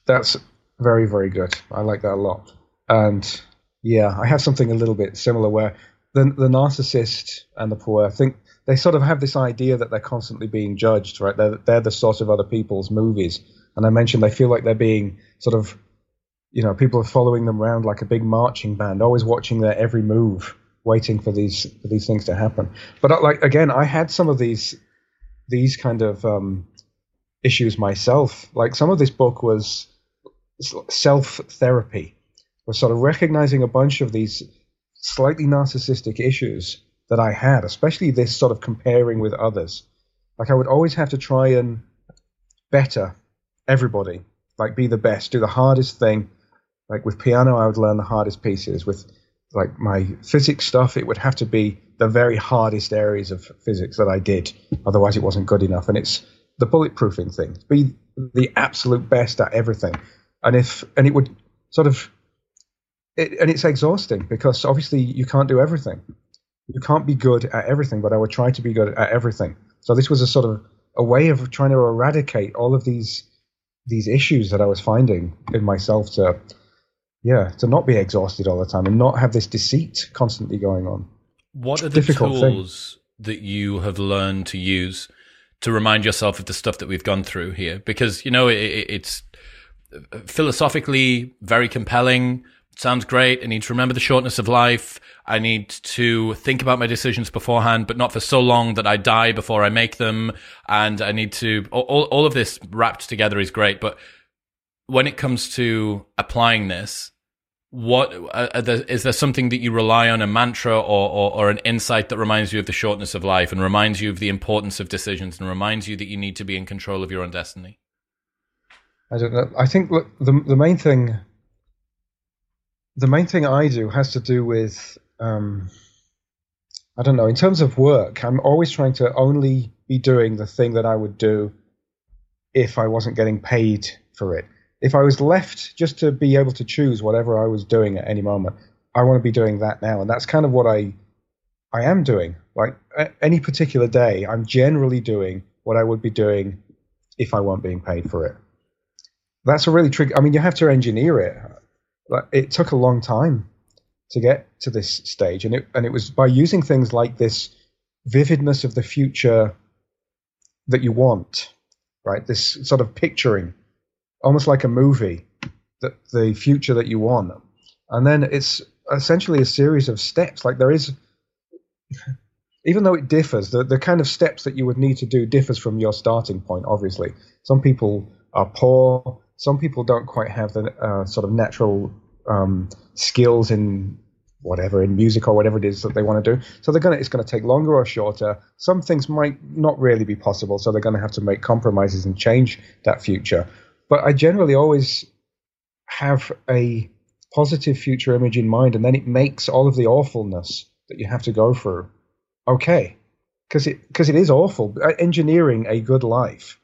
That's very, very good. I like that a lot. And yeah, I have something a little bit similar where the, the narcissist and the puer, I think they sort of have this idea that they're constantly being judged, right? They're, they're the source of other people's movies. And I mentioned they feel like they're being sort of you know, people are following them around like a big marching band, always watching their every move, waiting for these for these things to happen. But uh, like again, I had some of these these kind of um, issues myself. Like some of this book was self therapy, was sort of recognizing a bunch of these slightly narcissistic issues that I had, especially this sort of comparing with others. Like I would always have to try and better everybody, like be the best, do the hardest thing. Like with piano, I would learn the hardest pieces. With like my physics stuff, it would have to be the very hardest areas of physics that I did. Otherwise, it wasn't good enough. And it's the bulletproofing thing. Be the absolute best at everything. And if and it would sort of it, and it's exhausting because obviously you can't do everything. You can't be good at everything, but I would try to be good at everything. So this was a sort of a way of trying to eradicate all of these these issues that I was finding in myself to yeah, to not be exhausted all the time and not have this deceit constantly going on. What are the tools thing. that you have learned to use to remind yourself of the stuff that we've gone through here? Because you know it, it's philosophically very compelling. Sounds great. I need to remember the shortness of life. I need to think about my decisions beforehand, but not for so long that I die before I make them. And I need to, all, all of this wrapped together is great. But when it comes to applying this, what uh, there, is there something that you rely on a mantra or, or, or, an insight that reminds you of the shortness of life and reminds you of the importance of decisions and reminds you that you need to be in control of your own destiny i don't know i think look, the, the main thing the main thing i do has to do with um, I don't know. In terms of work, I'm always trying to only be doing the thing that I would do if I wasn't getting paid for it. If I was left just to be able to choose whatever I was doing at any moment, I want to be doing that now, and that's kind of what I I am doing. Like any particular day, I'm generally doing what I would be doing if I weren't being paid for it. That's a really tricky. I mean, you have to engineer it. It took a long time to get to this stage, and it and it was by using things like this vividness of the future that you want, right? This sort of picturing, almost like a movie, that the future that you want, and then it's essentially a series of steps. Like there is, even though it differs, the the kind of steps that you would need to do differs from your starting point. Obviously, some people are poor. Some people don't quite have the uh, sort of natural um, skills in whatever in music or whatever it is that they want to do. So they're gonna it's gonna take longer or shorter. Some things might not really be possible, so they're gonna have to make compromises and change that future. But I generally always have a positive future image in mind, and then it makes all of the awfulness that you have to go through okay, because it because it is awful. Engineering a good life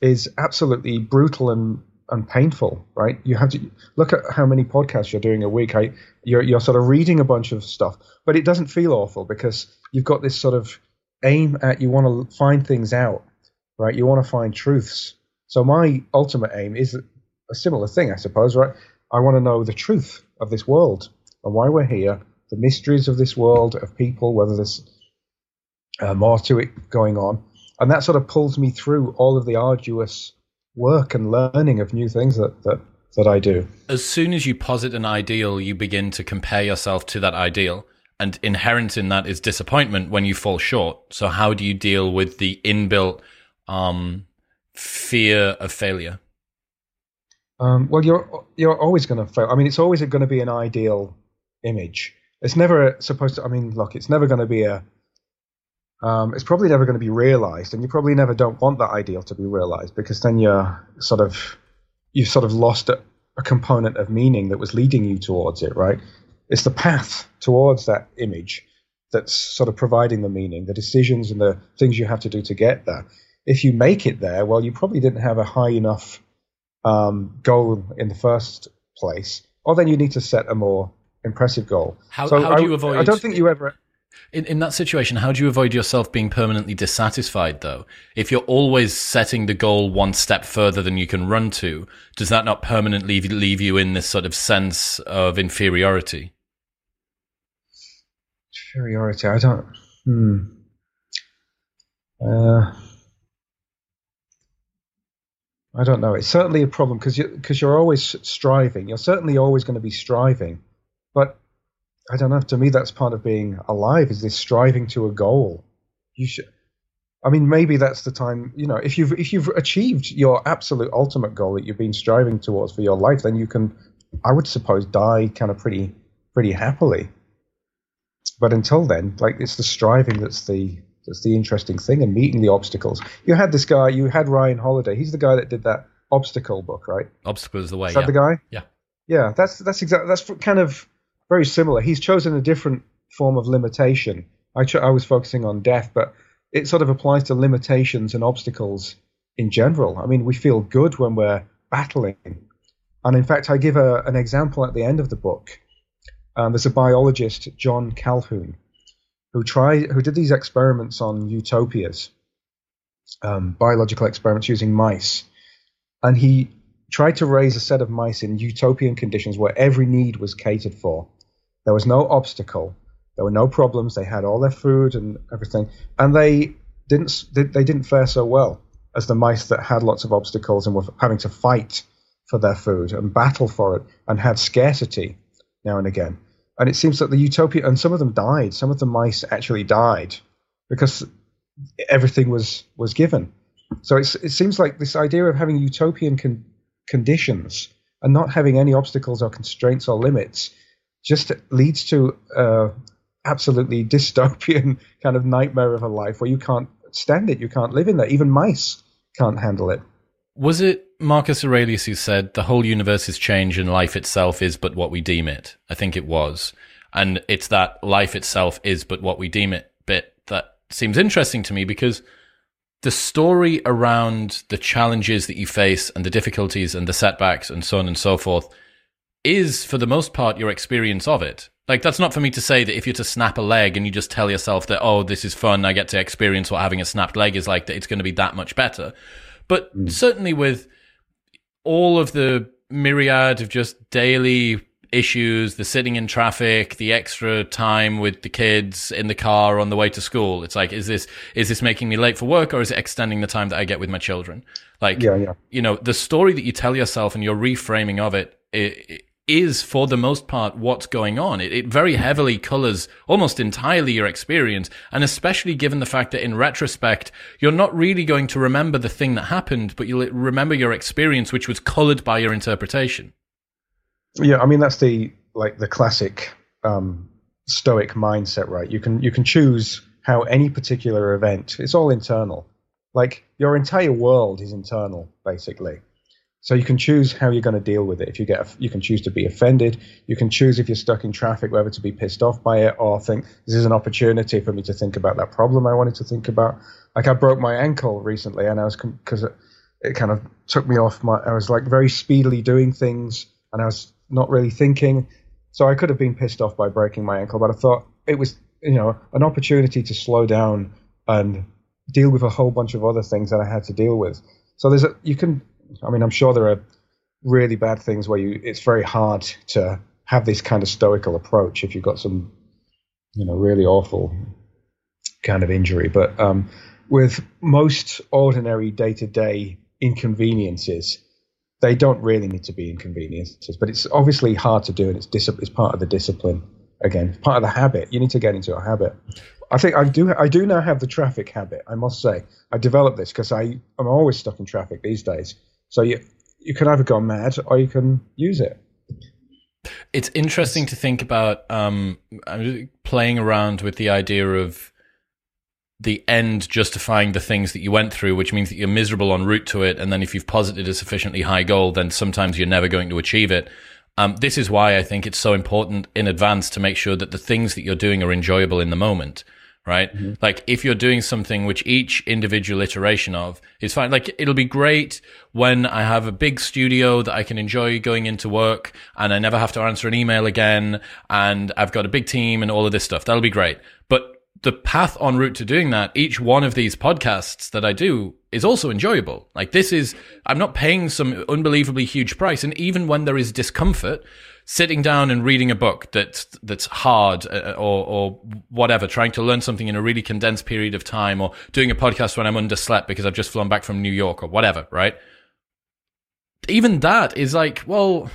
is absolutely brutal and and painful, right? You have to look at how many podcasts you're doing a week. I, you're you're sort of reading a bunch of stuff, but it doesn't feel awful because you've got this sort of aim at you want to find things out, right? You want to find truths. So my ultimate aim is a similar thing, I suppose, right? I want to know the truth of this world and why we're here, the mysteries of this world, of people, whether there's uh, more to it going on, and that sort of pulls me through all of the arduous work and learning of new things that, that that I do. As soon as you posit an ideal, you begin to compare yourself to that ideal. And inherent in that is disappointment when you fall short. So how do you deal with the inbuilt um, fear of failure? Um, well, you're you're always going to fail. I mean, it's always going to be an ideal image. It's never supposed to. I mean, look, it's never going to be a um, it's probably never going to be realized, and you probably never don't want that ideal to be realized because then you're sort of you've sort of lost a, a component of meaning that was leading you towards it, right? It's the path towards that image that's sort of providing the meaning, the decisions and the things you have to do to get there. If you make it there, well, you probably didn't have a high enough um, goal in the first place, or then you need to set a more impressive goal. How, so how do you avoid? I don't think you ever. In, in that situation, how do you avoid yourself being permanently dissatisfied, though? If you're always setting the goal one step further than you can run to, does that not permanently leave you in this sort of sense of inferiority? Inferiority, I don't. Hmm. Uh, I don't know. It's certainly a problem because you, cause you're always striving. You're certainly always going to be striving. But I don't know. To me, that's part of being alive. Is this striving to a goal? You should. I mean, maybe that's the time. You know, if you've if you've achieved your absolute ultimate goal that you've been striving towards for your life, then you can, I would suppose, die kind of pretty pretty happily. But until then, like it's the striving that's the that's the interesting thing, and meeting the obstacles. You had this guy. You had Ryan Holiday. He's the guy that did that obstacle book, right? Obstacle is the way. Is that yeah. the guy? Yeah. Yeah, that's that's exactly that's kind of very similar. He's chosen a different form of limitation. I ch- I was focusing on death, but it sort of applies to limitations and obstacles in general. I mean, we feel good when we're battling, and in fact, I give a, an example at the end of the book. Um, there's a biologist, John Calhoun, who tried who did these experiments on utopias, um, biological experiments using mice, and he tried to raise a set of mice in utopian conditions where every need was catered for. There was no obstacle. There were no problems. They had all their food and everything, and they didn't they didn't fare so well as the mice that had lots of obstacles and were having to fight for their food and battle for it and had scarcity now and again. And it seems that the utopia and some of them died. Some of the mice actually died because everything was was given. So it seems like this idea of having utopian con- conditions and not having any obstacles or constraints or limits just leads to uh, absolutely dystopian [LAUGHS] kind of nightmare of a life where you can't stand it, you can't live in that. Even mice can't handle it. Was it Marcus Aurelius who said the whole universe is change and life itself is but what we deem it? I think it was. And it's that life itself is but what we deem it bit that seems interesting to me because the story around the challenges that you face and the difficulties and the setbacks and so on and so forth is for the most part your experience of it. Like that's not for me to say that if you're to snap a leg and you just tell yourself that oh this is fun I get to experience what having a snapped leg is like that it's going to be that much better. But mm. certainly with all of the myriad of just daily issues, the sitting in traffic, the extra time with the kids in the car on the way to school. It's like, is this, is this making me late for work or is it extending the time that I get with my children? Like, yeah, yeah. you know, the story that you tell yourself and your reframing of it, it is for the most part what's going on. It, it, very heavily colors almost entirely your experience. And especially given the fact that in retrospect, you're not really going to remember the thing that happened, but you'll remember your experience, which was colored by your interpretation. Yeah, I mean that's the like the classic um, Stoic mindset, right? You can you can choose how any particular event. It's all internal. Like your entire world is internal, basically. So you can choose how you're going to deal with it. If you get, you can choose to be offended. You can choose if you're stuck in traffic, whether to be pissed off by it or think this is an opportunity for me to think about that problem I wanted to think about. Like I broke my ankle recently, and I was because it, it kind of took me off my. I was like very speedily doing things, and I was not really thinking. So I could have been pissed off by breaking my ankle, but I thought it was, you know, an opportunity to slow down and deal with a whole bunch of other things that I had to deal with. So there's a, you can, I mean, I'm sure there are really bad things where you, it's very hard to have this kind of stoical approach if you've got some, you know, really awful kind of injury. But um, with most ordinary day to day inconveniences, they don't really need to be inconveniences, but it's obviously hard to do, and it's dis- it's part of the discipline. Again, part of the habit. You need to get into a habit. I think I do. I do now have the traffic habit. I must say, I developed this because I am always stuck in traffic these days. So you you can either go mad or you can use it. It's interesting to think about um, playing around with the idea of the end justifying the things that you went through, which means that you're miserable en route to it. And then if you've posited a sufficiently high goal, then sometimes you're never going to achieve it. Um, this is why I think it's so important in advance to make sure that the things that you're doing are enjoyable in the moment, right? Mm-hmm. Like if you're doing something which each individual iteration of is fine, like it'll be great when I have a big studio that I can enjoy going into work and I never have to answer an email again and I've got a big team and all of this stuff. That'll be great. But the path en route to doing that, each one of these podcasts that I do is also enjoyable. Like this is, I'm not paying some unbelievably huge price. And even when there is discomfort, sitting down and reading a book that's, that's hard uh, or, or whatever, trying to learn something in a really condensed period of time or doing a podcast when I'm underslept because I've just flown back from New York or whatever, right? Even that is like, well,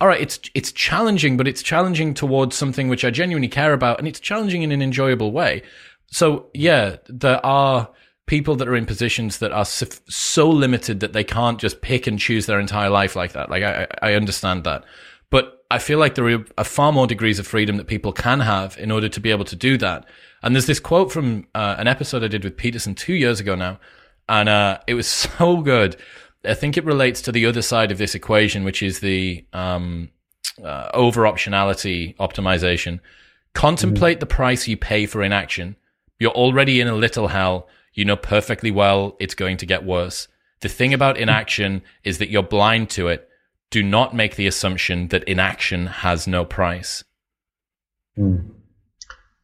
all right, it's it's challenging, but it's challenging towards something which I genuinely care about, and it's challenging in an enjoyable way. So yeah, there are people that are in positions that are so limited that they can't just pick and choose their entire life like that. Like I, I understand that, I feel like there are far more degrees of freedom that people can have in order to be able to do that. And there's this quote from uh, an episode I did with Peterson two years ago now, and uh, it was [LAUGHS] so good. I think it relates to the other side of this equation, which is the um, uh, over optionality optimization. Contemplate mm-hmm. the price you pay for inaction. You're already in a little hell. You know perfectly well it's going to get worse. The thing about [LAUGHS] inaction is that you're blind to it. Do not make the assumption that inaction has no price. Mm.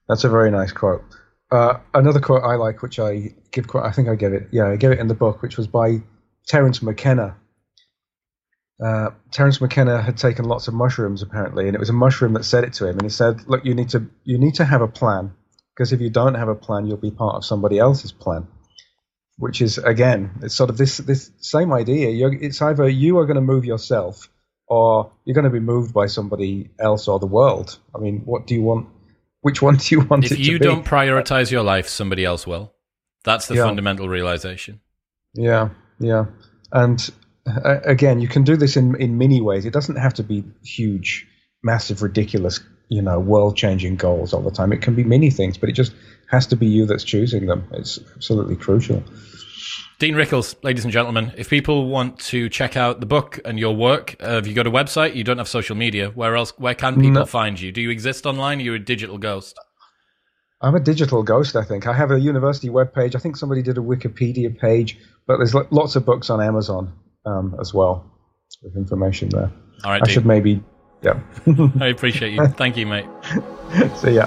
That's a very nice quote. Uh, another quote I like, which I give I think I gave it, yeah, I gave it in the book, which was by Terence McKenna. Uh, Terence McKenna had taken lots of mushrooms apparently, and it was a mushroom that said it to him, and he said, "Look, you need to you need to have a plan because if you don't have a plan, you'll be part of somebody else's plan." Which is again, it's sort of this this same idea. You're, it's either you are going to move yourself, or you're going to be moved by somebody else or the world. I mean, what do you want? Which one do you [LAUGHS] want to do? if you don't prioritize your life, somebody else will. That's the yeah. fundamental realization. Yeah, yeah, and uh, again, you can do this in in many ways. It doesn't have to be huge, massive, ridiculous, you know, world changing goals all the time. It can be many things, but it just has to be you that's choosing them. It's absolutely crucial. Dean Rickles, ladies and gentlemen, if people want to check out the book and your work, uh, have you got a website? You don't have social media. Where else? Where can people no. find you? Do you exist online? Are you a digital ghost? I'm a digital ghost. I think I have a university webpage. I think somebody did a Wikipedia page, but there's lots of books on Amazon um, as well with information there. All right, I Dean. should maybe, yeah. I appreciate you. [LAUGHS] Thank you, mate. See ya.